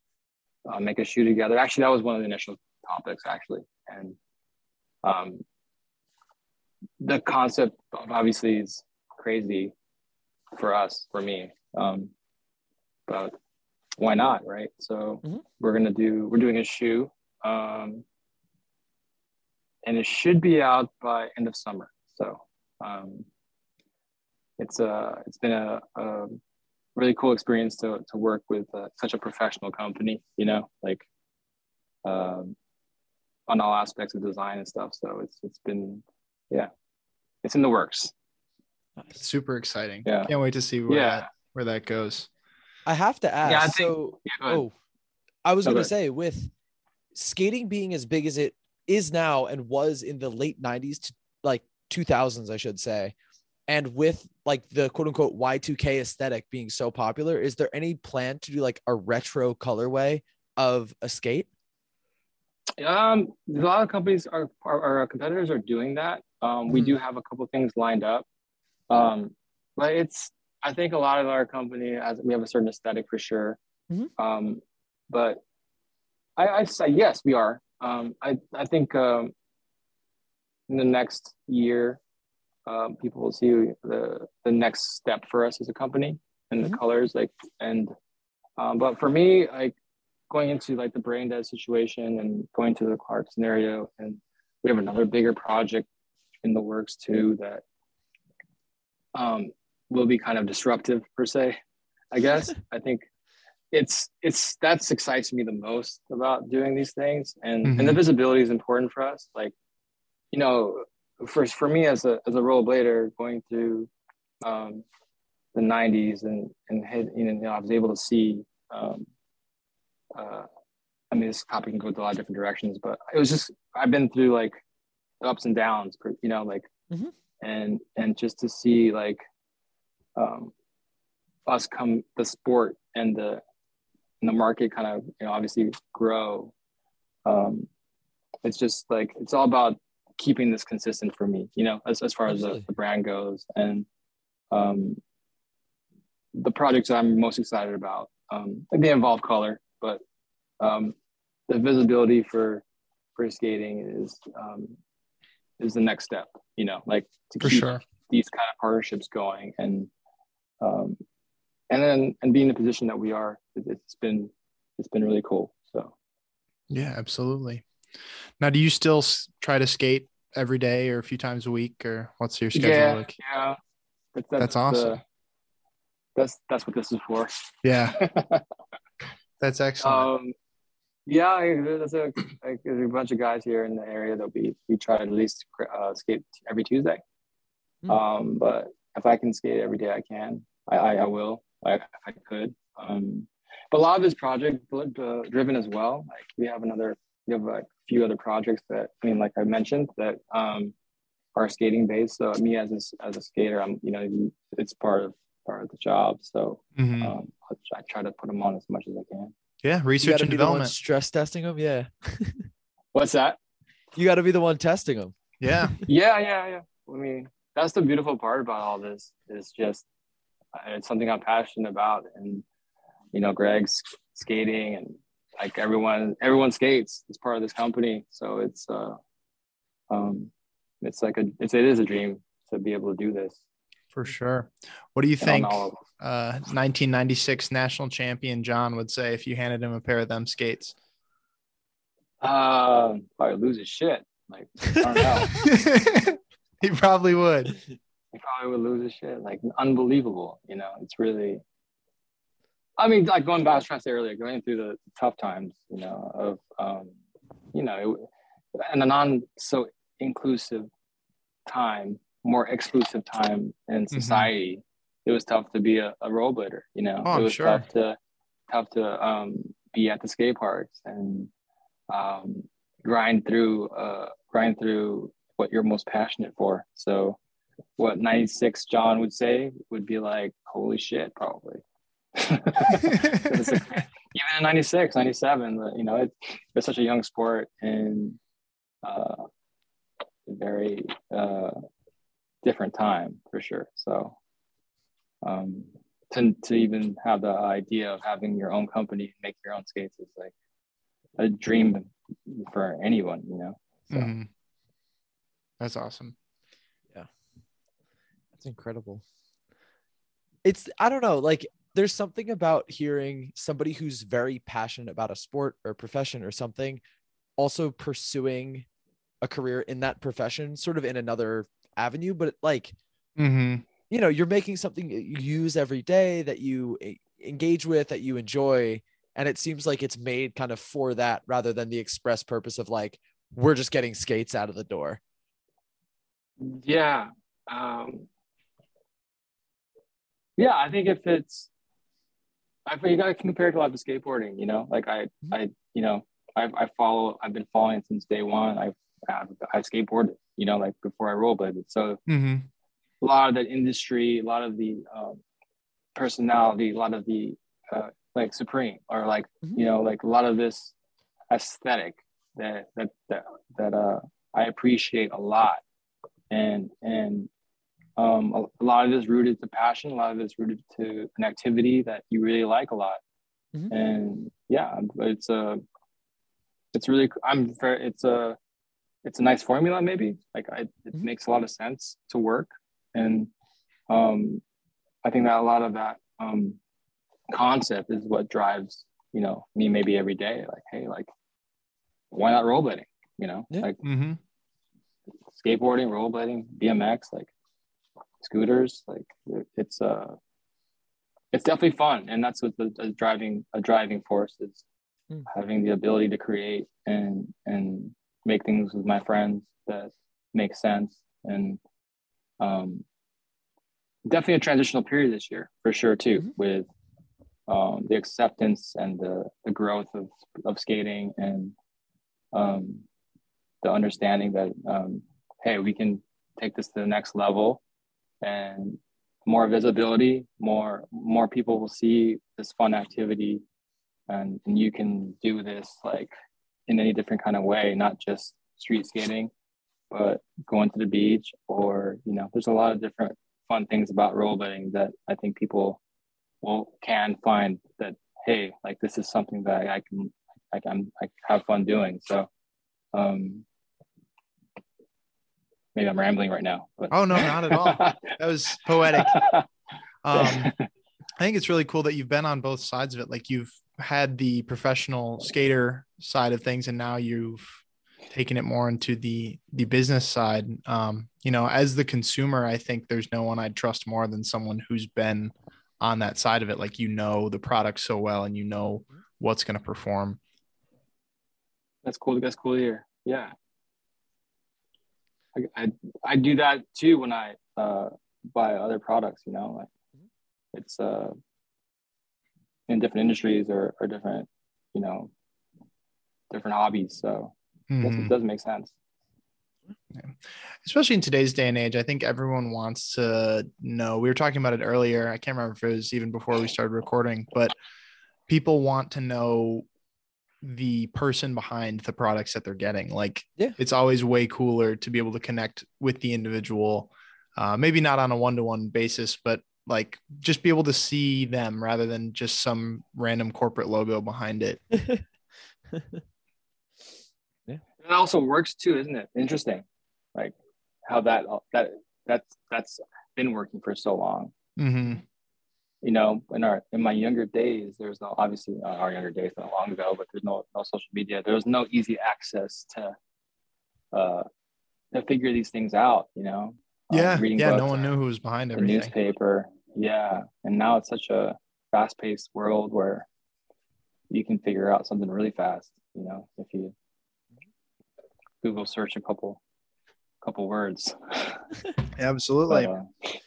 uh, make a shoe together? Actually, that was one of the initial topics, actually, and um, the concept of obviously is crazy for us, for me. Um, but why not, right? So Mhm. we're gonna do we're doing a shoe, um, and it should be out by end of summer. So um, it's a it's been a, a really cool experience to to work with uh, such a professional company. You know, like um, on all aspects of design and stuff. So it's it's been yeah, it's in the works. super exciting. Yeah. Can't wait to see where Yeah. that where that goes. I have to ask. Yeah, I think- so, Yeah, go oh, I was No, going to say with skating being as big as it is now and was in the late 90s to like 2000s, I should say, and with like the quote unquote Y2K aesthetic being so popular, is there any plan to do like a retro colorway of a skate? Um, a lot of companies are, are our competitors are doing that. Um, we Mhm. do have a couple things lined up, um, but it's I think a lot of our company as we have a certain aesthetic for sure. Mhm. Um, but I, I say yes, we are. Um, I I think um, in the next year, um, people will see the the next step for us as a company and Mhm. the colors like and. Um, but for me, like going into like the brain dead situation and going to the Clark scenario, and we have another bigger project in the works too that um, will be kind of disruptive per se. I guess I think it's it's that's excites me the most about doing these things, and and the Mhm. visibility is important for us. Like, you know, first for me as a as a rollerblader going through um, the '90s and and hit, you know, I was able to see. Um, uh, I mean, this topic can go to a lot of different directions, but it was just I've been through like the ups and downs, you know, like, Mhm. and and just to see like um, us come the sport and the and the market kind of you know obviously grow. Um, it's just like it's all about keeping this consistent for me, you know, as as far as the, the brand goes and um, the projects I'm most excited about. Um, like they involve color, but um, the visibility for for skating is um, is the next step. You know, like to For keep sure. these kind of partnerships going, and um, and then and being in the position that we are, it, it's been it's been really cool. So Yeah, absolutely. Now, do you still try to skate every day or a few times a week, or what's your schedule yeah, like? yeah, that's, That's the- awesome. that's that's what this is for. Yeah, that's excellent. um, yeah, there's a like, there's a bunch of guys here in the area that we we try to at least uh, skate every Tuesday. Hmm. Um, but if I can skate every day, I can. I I, I will. I I could. Um, but a lot of this project uh, driven as well. Like we have another, we have like a few other projects that I mean, like I mentioned, that um, are skating based. So me as a, as a skater, I'm you know it's part of part of the job. So Mhm. um, I, I try to put them on as much as I can. yeah, research gotta and be the one development. stress testing them. Yeah. What's that? You got to be the one testing them. Yeah, Yeah, yeah, yeah. I mean, that's the beautiful part about all this is just it's something I'm passionate about, and you know, Greg's skating, and like everyone, everyone skates. It's part of this company, so it's uh, um, it's like a it's it is a dream to be able to do this. for sure. What do you think uh, 1996 national champion John would say if you handed him a pair of them skates? Uh, probably lose his shit. Like I don't know. he probably would. he probably would lose his shit. Like unbelievable, you know. It's really. I mean, like going back, I was trying to say earlier, going through the tough times, you know, of, um, you know, it, and a non so inclusive time, more exclusive time in society. It was tough to be a, a rollerblader, you know. Mm-hmm. Oh, it was sure. tough to tough to um, be at the skate parks and um, grind through uh, grind through what you're most passionate for. So, what 96 John would say would be like, holy shit, probably. like, even in 96, 97, you know, it, it's such a young sport and uh, very uh, different time for sure. So, um, to, to even have the idea of having your own company, make your own skates is like a dream for anyone, you know? So, Mhm. That's awesome. That's incredible. It's I don't know, like there's something about hearing somebody who's very passionate about a sport or a profession or something also pursuing a career in that profession sort of in another avenue but like hmm you know you're making something you use every day that you engage with that you enjoy and it seems like it's made kind of for that rather than the express purpose of like we're just getting skates out of the door yeah. Um, yeah, I think if it's, I you gotta compare it to like the skateboarding, you know, like I, Mhm. I, you know, I, I follow, I've been following since day one. I've, I've, skateboarded, you know, like before I rollerbladed. So hmm a lot of the industry, a lot of the um, personality, a lot of the uh, like Supreme or like Mhm. you know like a lot of this aesthetic that that that that uh, I appreciate a lot, and and um, a, a, lot of it is rooted to passion. A lot of it is rooted to an activity that you really like a lot. Mm-hmm. And yeah, it's a, it's really, I'm very, it's a, it's a nice formula maybe like I, it mm-hmm. makes a lot of sense to work. And um, I think that a lot of that um, concept is what drives, you know, me maybe every day. Like, hey, like, why not rollerblading? You know, yeah. like mm-hmm. skateboarding, rollerblading, BMX, like scooters. Like, it's uh, it's definitely fun, and that's what the, the driving a driving force is. Mm. Having the ability to create and and make things with my friends that make sense and um, definitely a transitional period this year for sure too mm-hmm. with um, the acceptance and the, the growth of, of skating and um, the understanding that um, hey we can take this to the next level and more visibility more more people will see this fun activity and, and you can do this like in any different kind of way not just street skating but going to the beach or you know there's a lot of different fun things about rollerblading that I think people will can find that hey, like this is something that I can like I can I have fun doing. So um maybe I'm rambling right now. But oh no, not at all. that was poetic. Um I think it's really cool that you've been on both sides of it. Like you've had the professional skater side of things and now you've taken it more into the the business side um you know as the consumer i think there's no one i'd trust more than someone who's been on that side of it like you know the product so well and you know what's going to perform that's cool that's cool to hear yeah I, I, I do that too when i uh buy other products you know like it's uh in different industries or, or different you know different hobbies so mm-hmm. it does make sense. Yeah. Especially in today's day and age, I think everyone wants to know. We were talking about it earlier. I can't remember if it was even before we started recording, but people want to know the person behind the products that they're getting. Like, yeah. it's always way cooler to be able to connect with the individual, uh, maybe not on a one to one basis, but like just be able to see them rather than just some random corporate logo behind it. it also works too, isn't it? Interesting, like how that that that's that's been working for so long. Mm-hmm. You know, in our in my younger days, there's no obviously uh, our younger days not long ago, but there's no no social media. There was no easy access to uh to figure these things out. You know, yeah, um, yeah. No one knew who was behind everything. The newspaper, yeah, and now it's such a fast-paced world where you can figure out something really fast. You know, if you Google search a couple couple words. Absolutely. But, uh,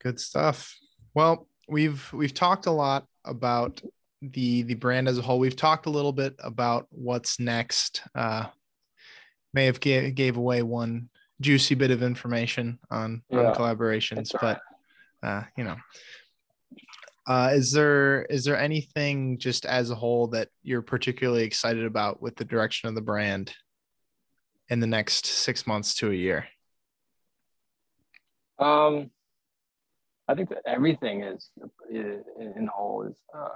Good stuff. Well, we've we've talked a lot about the the brand as a whole. We've talked a little bit about what's next. Uh, may have gave, gave away one juicy bit of information on, yeah, on collaborations, but uh, you know, uh, is there is there anything just as a whole that you're particularly excited about with the direction of the brand in the next six months to a year? Um, I think that everything is, is in whole is uh,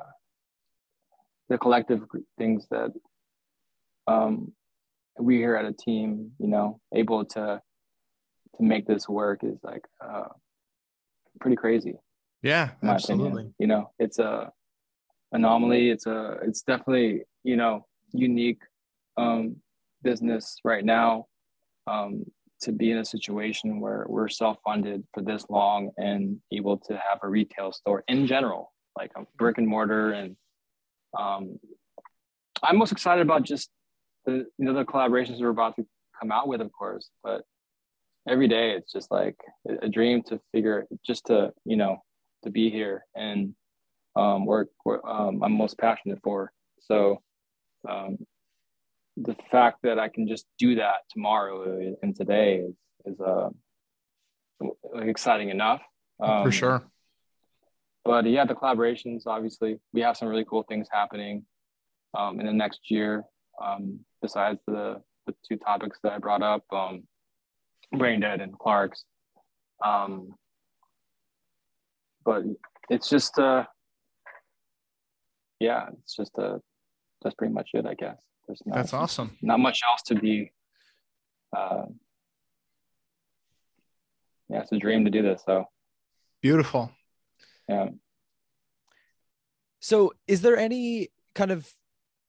the collective things that um, we here at a team, you know, able to to make this work is like uh, pretty crazy. Yeah, absolutely. Opinion. You know, it's a anomaly. It's a it's definitely you know unique um, business right now um, to be in a situation where we're self-funded for this long and able to have a retail store in general, like a brick and mortar. And um, I'm most excited about just the you know the collaborations we're about to come out with, of course, but every day it's just like a dream to figure just to you know to be here and um, work um, I'm most passionate for. So um, the fact that I can just do that tomorrow and today is, is uh, exciting enough. for um, sure. But yeah, the collaborations, obviously, we have some really cool things happening um, in the next year. Um, besides the, the two topics that I brought up, Brain Dead and Clarks. Um, but it's just uh yeah, it's just uh that's pretty much it, I guess. There's not, That's awesome. not much else to be uh yeah, it's a dream to do this. So Beautiful. yeah. So, is there any kind of,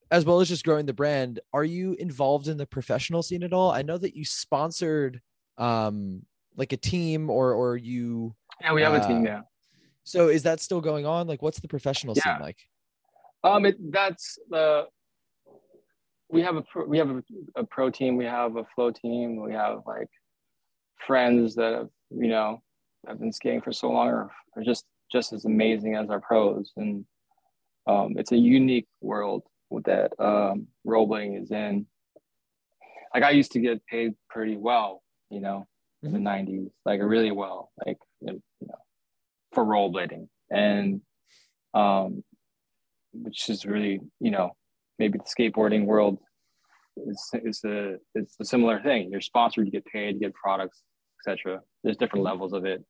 as well as just growing the brand, are you involved in the professional scene at all? I know that you sponsored, um, like a team, or or you. Yeah, we have a team, Uh, yeah. So, is that still going on? Like, what's the professional Yeah. scene like? Um, it, that's the we have a pro, we have a, a pro team, we have a flow team, we have like friends that have you know have been skating for so long are, are just just as amazing as our pros, and um, it's a unique world that um, rollerblading is in. Like I used to get paid pretty well, you know, in the '90s, like really well, like you know, for rollerblading, and um, which is really you know maybe the skateboarding world is is a it's a similar thing. You're sponsored, you get paid, you get products, etc. There's different levels of it.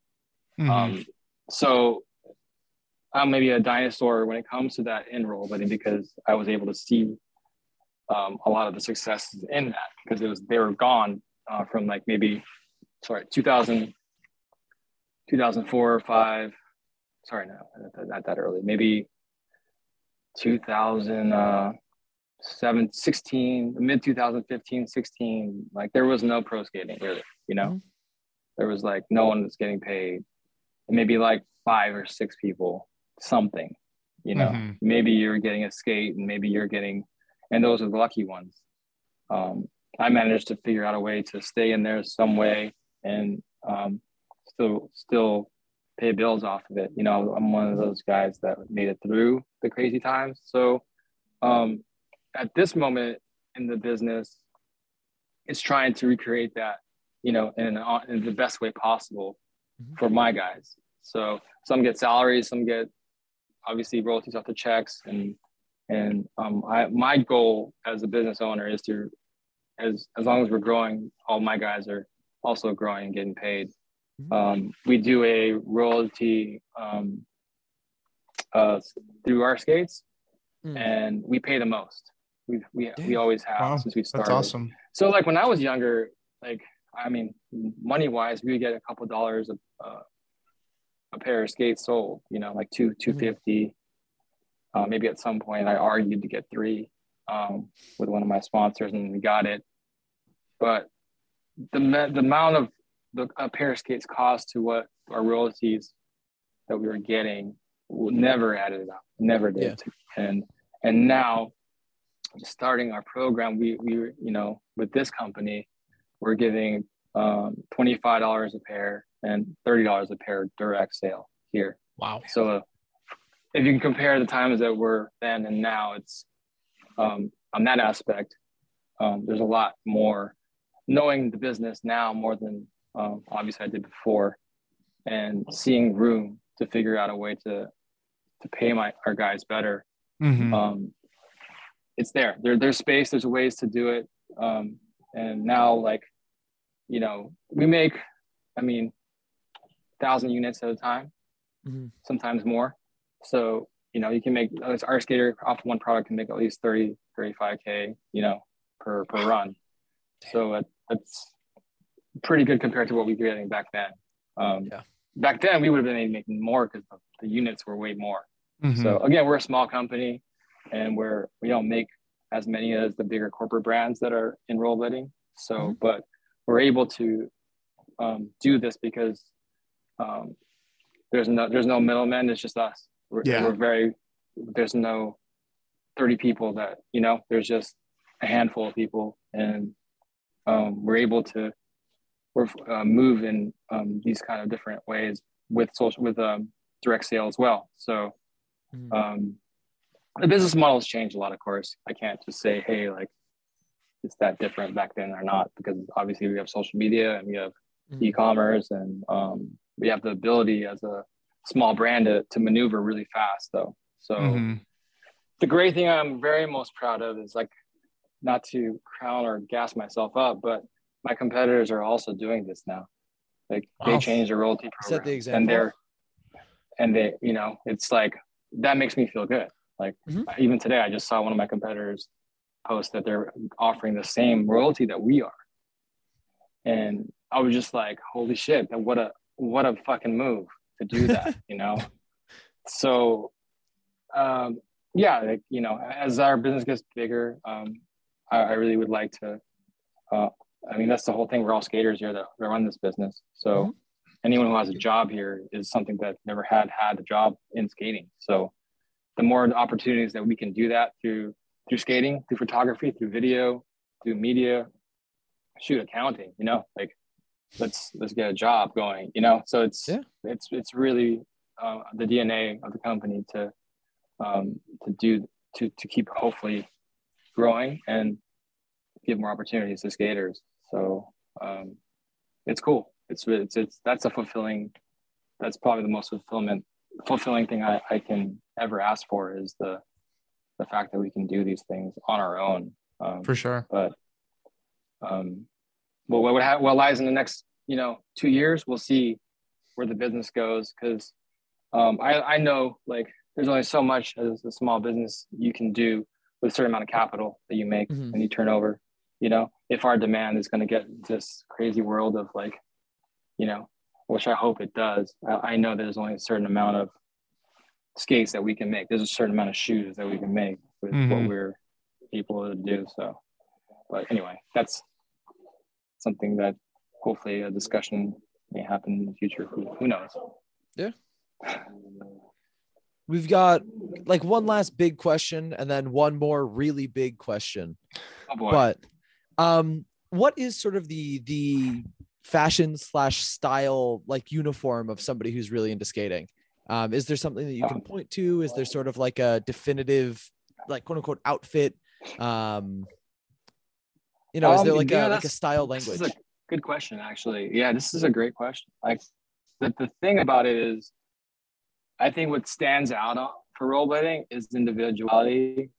Mhm. Um, so I'm maybe a dinosaur when it comes to that in but because I was able to see um, a lot of the successes in that because it was they were gone uh, from like maybe sorry 2000 2004 or 5 sorry no not, not that early maybe 2007 16 mid 2015 16 like there was no pro skating really you know? Mhm. there was like no one was getting paid. Maybe like five or six people something you know? Mhm. maybe you're getting a skate and maybe you're getting and those are the lucky ones. Um, i managed to figure out a way to stay in there some way and um, still still pay bills off of it you know? I'm one of those guys that made it through the crazy times. So um, at this moment in the business it's trying to recreate that you know in, in the best way possible Mhm. for my guys so some get salaries some get obviously royalties off the checks and and um, I, my goal as a business owner is to as as long as we're growing all my guys are also growing and getting paid Mhm. um, we do a royalty um, uh, through our skates Mm. and we pay the most we we, we always have Wow, since we started. That's awesome. so like when I was younger, like I mean, money wise, we would get a couple dollars a uh, a pair of skates sold. You know, like two two fifty. Uh, maybe at some point I argued to get three um, with one of my sponsors, and we got it. But the the amount of the a pair of skates cost to what our royalties that we were getting never added up, never did. And and now starting our program, we we were, you know with this company, we're giving um, twenty five dollars a pair and thirty dollars a pair direct sale here. Wow. So if you can compare the times that were then and now, it's um, on that aspect. Um, there's a lot more knowing the business now more than um, obviously I did before, and seeing room to figure out a way to to pay my our guys better Mhm. um, it's there. There, there's space. There's ways to do it. Um, and now, like, you know, we make, I mean, thousand units at a time, Mhm. sometimes more. So, you know, you can make uh, our skater off one product can make at least 30, 35k, you know, per per run. So it, that's pretty good compared to what we were getting back then. Um, Yeah. Back then, we would have been making more because the, the units were way more. Mhm. So again, we're a small company, and we're we don't make as many as the bigger corporate brands that are in rollerblading. So, Mhm. but we're able to um, do this because um, there's no there's no middlemen. It's just us. We're, Yeah. we're very there's no 30 people that you know. There's just a handful of people, and um, we're able to we're uh, move in um, these kind of different ways with social with um, direct sale as well. So Mhm. The business model has changed a lot of course i can't just say hey like it's that different back then or not because obviously we have social media and we have Mhm. e-commerce and um, we have the ability as a small brand to, to maneuver really fast though so Mhm. the great thing i'm very most proud of is like not to crown or gas myself up but my competitors are also doing this now. Like Wow. they changed their royalty Set program, the and they're and they, you know, it's like that makes me feel good. Like Mhm. even today, I just saw one of my competitors post that they're offering the same royalty that we are, and I was just like, "Holy shit! That what a what a fucking move to do that!" you know. So, um, yeah, like you know, as our business gets bigger, um, I, I really would like to. Uh, I mean, that's the whole thing. We're all skaters here that, run this business. So Mhm. anyone who has a job here is something that never had had a job in skating. So the more opportunities that we can do that through through skating, through photography, through video, through media, shoot accounting, you know, like let's let's get a job going, you know. So it's Yeah. it's it's really uh, the DNA of the company to um, to do to to keep hopefully growing and give more opportunities to skaters. So um, it's cool. It's it's it's that's a fulfilling. That's probably the most fulfillment fulfilling thing I, I can ever ask for is the the fact that we can do these things on our own. Um, For sure. but um, well, what would ha- what lies in the next you know two years? We'll see where the business goes because um, I I know like there's only so much as a small business you can do with a certain amount of capital that you make Mhm. and you turn over. You know, if our demand is going to get this crazy world of like, you know, which I hope it does. I, I know there's only a certain amount of skates that we can make. There's a certain amount of shoes that we can make with what Mhm. we're able to do. So, but anyway, that's something that hopefully a discussion may happen in the future. Who, who knows? Yeah. We've got like one last big question and then one more really big question. Oh boy. But um what is sort of the the fashion slash style like uniform of somebody who's really into skating? Um, is there something that you can point to? Is there sort of like a definitive like quote unquote outfit? Um you know, is Um, there like yeah, a like a style This language? is a good question, actually. Yeah, this is a great question. Like the, the thing about it is, I think what stands out on- for rollerblading is individuality,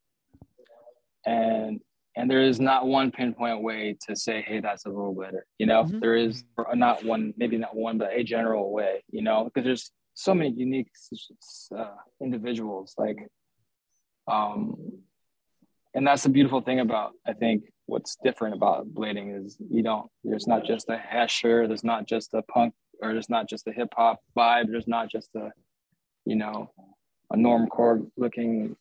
and and there is not one pinpoint way to say, hey, that's a rollerblader. You know, Mhm. there is not one, maybe not one, but a general way. You know, because there's so many unique uh, individuals. Like, um, and that's the beautiful thing about I think what's different about blading is you don't there's not just a hesher, there's not just a punk or there's not just a hip hop vibe, there's not just a you know a normcore looking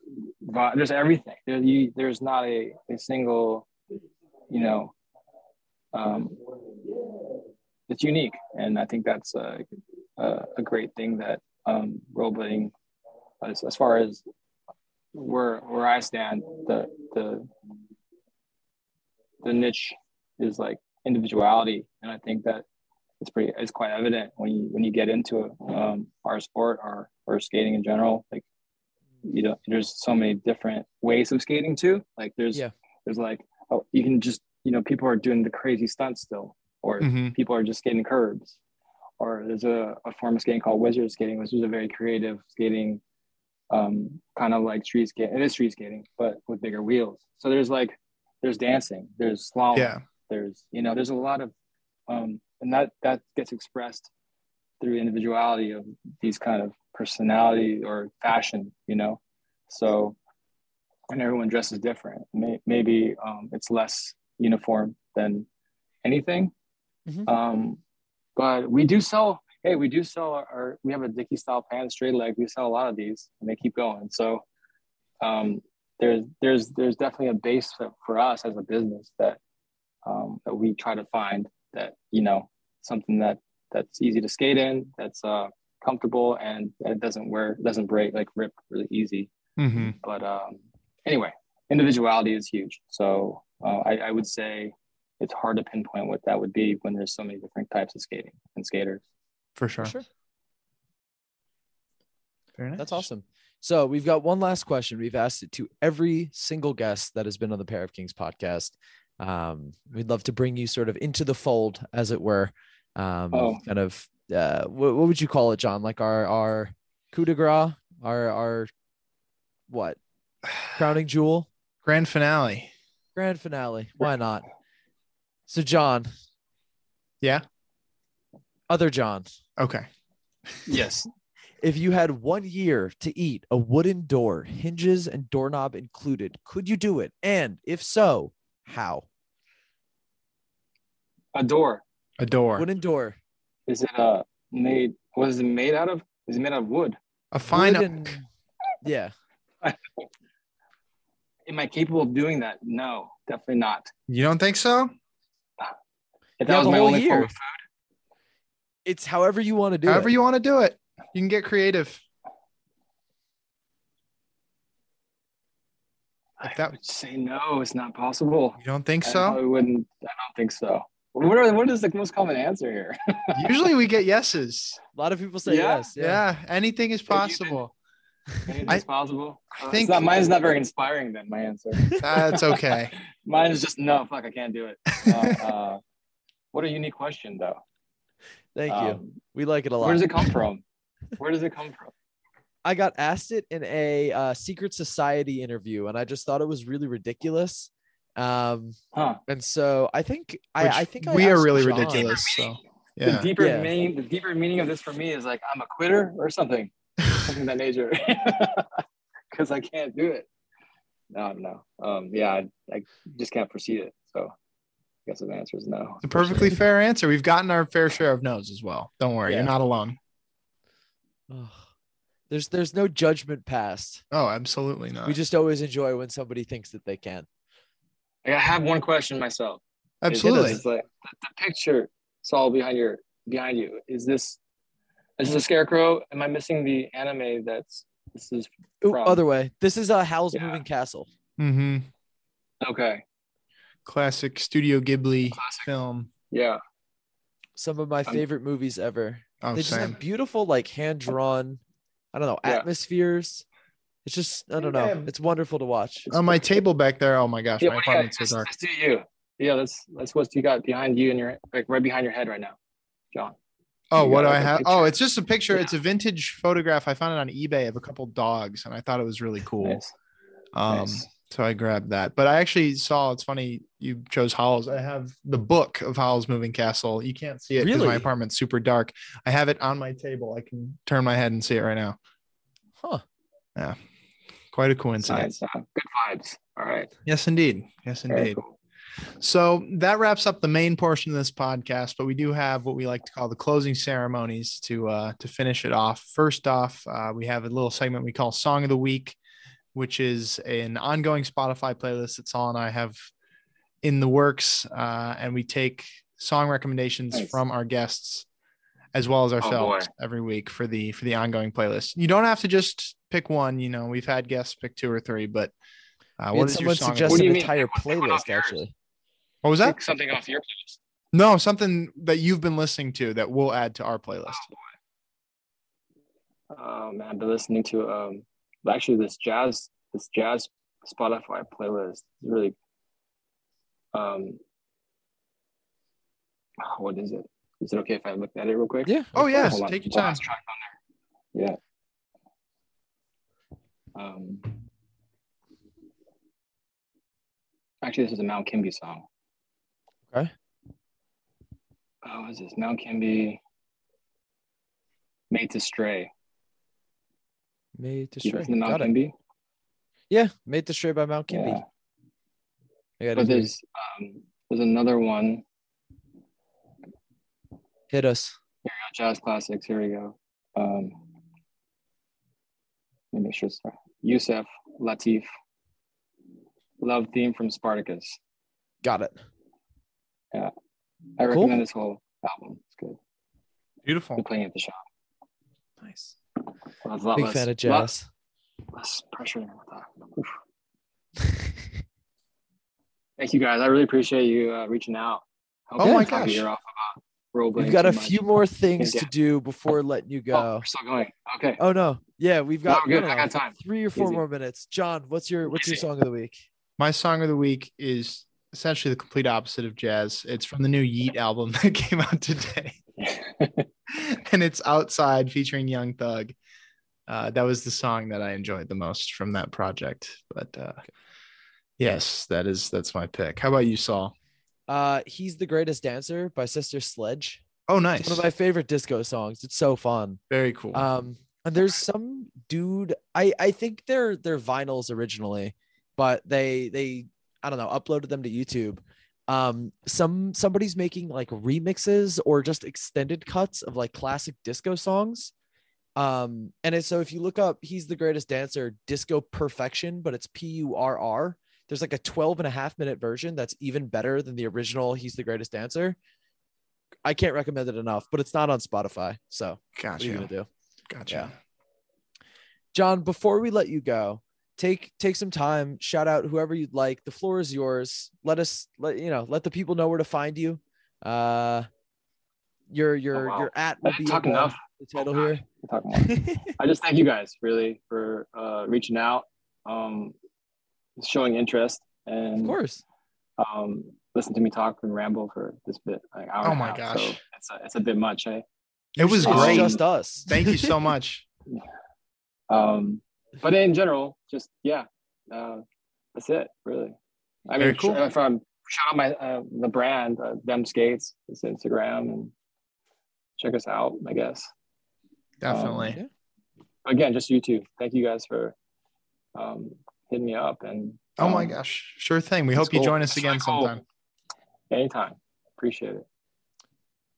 vibe. There's everything. There, you, there's not a, a single you know um, it's unique and I think that's a, a, a great thing that um, rollerblading as, as far as where where I stand the the the niche is like individuality and i think that it's pretty it's quite evident when you when you get into um, our sport or or skating in general like you know there's so many different ways of skating too like there's Yeah. there's like oh you can just you know people are doing the crazy stunts still or Mhm. people are just skating curbs or there's a, a form of skating called wizard skating which is a very creative skating um, kind of like street skating it is street skating but with bigger wheels so there's like there's dancing there's slalom Yeah. there's you know there's a lot of um, and that that gets expressed through individuality of these kind of personality or fashion you know? So and everyone dresses different. May, maybe um, it's less uniform than anything. Mhm. um, but we do sell hey we do sell our, our we have a dicky style pants straight leg. We sell a lot of these and they keep going. So um, there's there's there's definitely a base for, for us as a business that um, that we try to find that you know something that that's easy to skate in that's uh, comfortable and it doesn't wear doesn't break like rip really easy hmm but um, anyway individuality is huge so uh, I, I would say it's hard to pinpoint what that would be when there's so many different types of skating and skaters For sure. Sure. Very nice. That's awesome. So we've got one last question. We've asked it to every single guest that has been on the Pair of Kings podcast. Um, we'd love to bring you sort of into the fold, as it were. Um, Oh. kind of uh, what, what would you call it, John? Like our our coup de grace, our our what crowning jewel, Grand finale. grand finale. Why not? So, John, Yeah. Other John, Okay. Yes. if you had one year to eat a wooden door, hinges and doorknob included, could you do it? And if so, how? A door. A door. Wooden door. Is it uh made? What is it made out of? Is it made out of wood? A fine. Wood and- yeah. Am I capable of doing that? No, definitely not. You don't think so? If Yeah, was my whole only form of food, It's however you want to do However it. you want to do it. You can get creative. If I that- would say no. It's not possible. You don't think I so? probably wouldn't. I don't think so. What are, what is the most common answer here? Usually we get yeses. A lot of people say Yeah? yes. Yeah. Yeah. anything is you did- possible. Anything's possible. I Uh, think- it's not, mine's not very inspiring. Then my answer. That's okay. Mine is just no. Fuck, I can't do it. Uh, uh, what a unique question, though. Thank you. Um, We like it a lot. Where does it come from? Where does it come from? I got asked it in a uh, secret society interview, and I just thought it was really ridiculous. Um, Huh? and so I think I, I think I we are really John. ridiculous. So The deeper Yeah. meaning, the deeper meaning of this for me is like I'm a quitter or something, something that nature, because I can't do it. No, no. Um, yeah, I, I just can't proceed it. So I guess the answer is no. It's a perfectly fair answer. We've gotten our fair share of no's as well. Don't worry, Yeah. you're not alone. Ugh. There's there's no judgment passed. Oh, absolutely not. We just always enjoy when somebody thinks that they can. Like, I have one question myself. Absolutely. Is, like the, the picture Saul behind your behind you. Is this is this a scarecrow? Am I missing the anime that's this is Ooh, other way. This is a Howl's Yeah. Moving Castle. Mm-hmm. okay. Classic Studio Ghibli Classic. film. Yeah. Some of my I'm- favorite movies ever. Oh, they just same. have beautiful, like hand drawn, I don't know, Yeah. atmospheres. It's just I don't know. It's wonderful to watch. On my table back there. Oh my gosh, Yeah, my what do you got? apartment's so Let's- dark. let's do you. Yeah, that's that's what you got behind you and your like right behind your head right now, John. Oh, You what do I have? picture. Oh, it's just a picture. Yeah. It's a vintage photograph. I found it on eBay of a couple dogs, and I thought it was really cool. Nice. Um, Nice. So I grabbed that. But I actually saw. It's funny you chose Howl's. I have the book of Howl's Moving Castle. You can't see it because my apartment's super dark. I have it on my table. I can turn my head and see it right now. Huh. Yeah. Quite a coincidence. Nice. Uh, good vibes. All right. Yes, indeed. Yes, indeed. cool. So that wraps up the main portion of this podcast, but we do have what we like to call the closing ceremonies to uh, to finish it off. First off, uh, we have a little segment we call Song of the Week, which is an ongoing Spotify playlist that Sol and I have in the works, uh, and we take song recommendations Nice. from our guests as well as ourselves every week for the for the ongoing playlist. You don't have to just pick one. You know, we've had guests pick two or three, but uh, We what had your someone song? of suggest What do an you mean? entire Pick one- pick one off playlist actually. What was that? Pick something off your playlist. No, something that you've been listening to that we'll add to our playlist. Oh man, I've been listening to um actually this jazz this jazz Spotify playlist is really um what is it? Is it okay if I look at it real quick? Yeah. Oh yes, yeah, course. Hold on. take your time. track on there. Yeah. Um actually this is a Mount Kimbie song. Okay. Oh, what is this? Mount Kimbie Made to Stray. Made to Do you Stray. listen Mount Got. Kimby? Yeah, Made to Stray by Mount Kimbie. Yeah. I gotta But there's um, there's another one. Hit us. Here we go, jazz classics. Here we go. Um, let me make sure it's right. Yusef Lateef. Love theme from Spartacus. Got it. Yeah. I Cool. recommend this whole album. It's good. Beautiful. We're playing at the shop. Nice. Well, it's Big less- fan of jazz. Less pressure than I thought. Thank you guys. I really appreciate you uh, reaching out. Hope Oh my gosh. your ear off about We've got a much. few more things Yeah. to do before letting you Oh, go. we're still going. Okay. Oh no. Yeah, we've got, we're good. no, no, I got time. three or four Easy. more minutes. John, what's your what's your song of the week? My song of the week is essentially the complete opposite of jazz. It's from the new Yeat album that came out today, and it's Outside featuring Young Thug. Uh, that was the song that I enjoyed the most from that project. But uh, yes, that is that's my pick. How about you, Sol? Uh, he's the greatest dancer by Sister Sledge. Oh, It's nice. one of my favorite disco songs. It's so fun. Very cool. Um, and there's some dude. I I think they're they're vinyls originally, but they they I don't know uploaded them to YouTube. Um, some somebody's making like remixes or just extended cuts of like classic disco songs. Um, and so if you look up, he's the greatest dancer, disco perfection, but it's P U R R. There's like a 12 and a half minute version that's even better than the original. He's the greatest dancer. I can't recommend it enough, but it's not on Spotify. So what are you gonna gotcha. do? Gotcha. Yeah. Jon, before we let you go, take take some time, shout out whoever you'd like. The floor is yours. Let us let you know, let the people know where to find you. Uh your your wow. your at I will be didn't talk the, enough. the title Oh, here. We'll talk more. I just thank you guys really for uh, reaching out, um, showing interest, and of course. um, listen to me talk and ramble for this bit. Like hour Oh my half, gosh. So it's a, it's a bit much, eh? It was It's great. just us. Thank you so much. Um, but in general, just yeah, uh, that's it really. I Very mean, cool. cool. from shout out my uh, the brand, uh, them skates, it's Instagram, and check us out. I guess Definitely. Yeah. again, just YouTube. Thank you guys for um, hitting me up and. oh my um, gosh. Sure thing. We it's hope you join us It's again cool. sometime. Anytime. Appreciate it.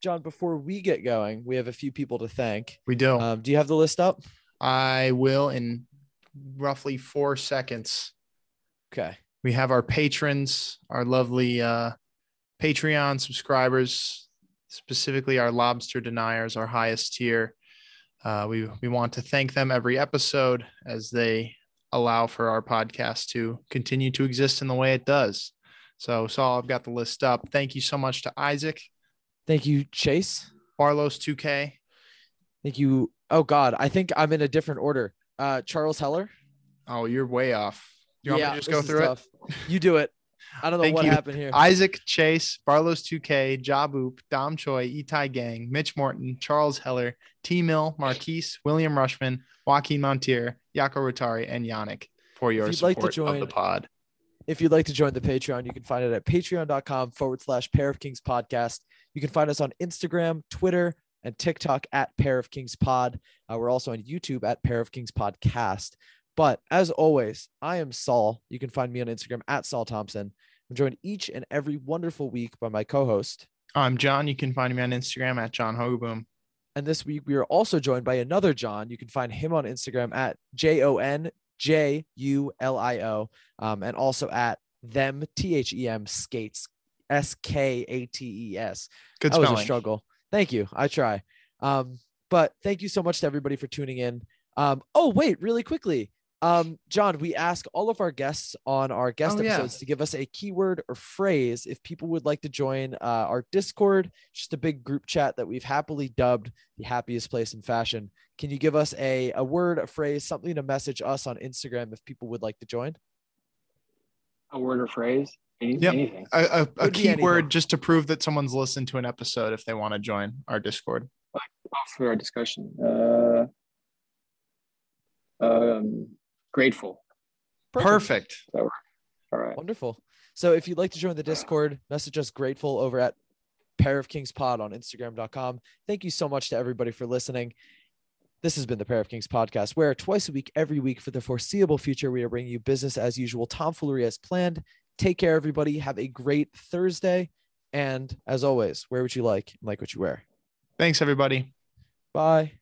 John, before we get going, we have a few people to thank. We do. Um, do you have the list up? I will in roughly four seconds. Okay. We have our patrons, our lovely uh, Patreon subscribers, specifically our lobster deniers, our highest tier. Uh, we we want to thank them every episode as they allow for our podcast to continue to exist in the way it does. So, Sol, I've got the list up. Thank you so much to Isaac, Thank you, Chase. Barlos 2K, Thank you. Oh God, I think I'm in a different order. Uh, Charles Heller. Oh, you're way off. Do You want me to just go through tough. You do it. I don't know what you. happened here. Isaac Chase, Barlow's 2K, Jaboop, Dom Choi, Itai Gang, Mitch Morton, Charles Heller, T Mill, Marquise, William Rushman, Joaquin Montier, Yako Rotari, and Yannick for your you'd like to support of join- the pod. if you'd like to join the Patreon, you can find it at patreon.com forward slash pair of kings podcast. You can find us on Instagram, Twitter, and TikTok at pair of kings pod. Uh, we're also on YouTube at pair of kings podcast. But as always, I am Sol. You can find me on Instagram at Sol Thompson. I'm joined each and every wonderful week by my co host. I'm John. You can find me on Instagram at John Hogaboom. And this week we are also joined by another John. You can find him on Instagram at J O N J U L I O, um, and also at them T H E M skates S K A T E S. Good That was spelling. a struggle. Thank you. I try. Um, but thank you so much to everybody for tuning in. Um, oh wait, really quickly. Um, Jon, we ask all of our guests on our guest Oh, yeah. episodes to give us a keyword or phrase if people would like to join uh, our Discord, just a big group chat that we've happily dubbed the happiest place in fashion. Can you give us a, a word, a phrase, something to message us on Instagram if people would like to join? A word or phrase? Any, Yep. Anything. A, a, a Could be keyword just to prove that someone's listened to an episode if they want to join our Discord. For our discussion. Uh, um, grateful. Perfect. All right. Wonderful. So if you'd like to join the Discord, message us grateful over at Pair of Kings Pod on Instagram.com. Thank you so much to everybody for listening. This has been the Pair of Kings podcast, where twice a week, every week for the foreseeable future, we are bringing you business as usual, tomfoolery as planned. Take care, everybody. Have a great Thursday. And as always, wear what you like and like what you wear. Thanks, everybody. Bye.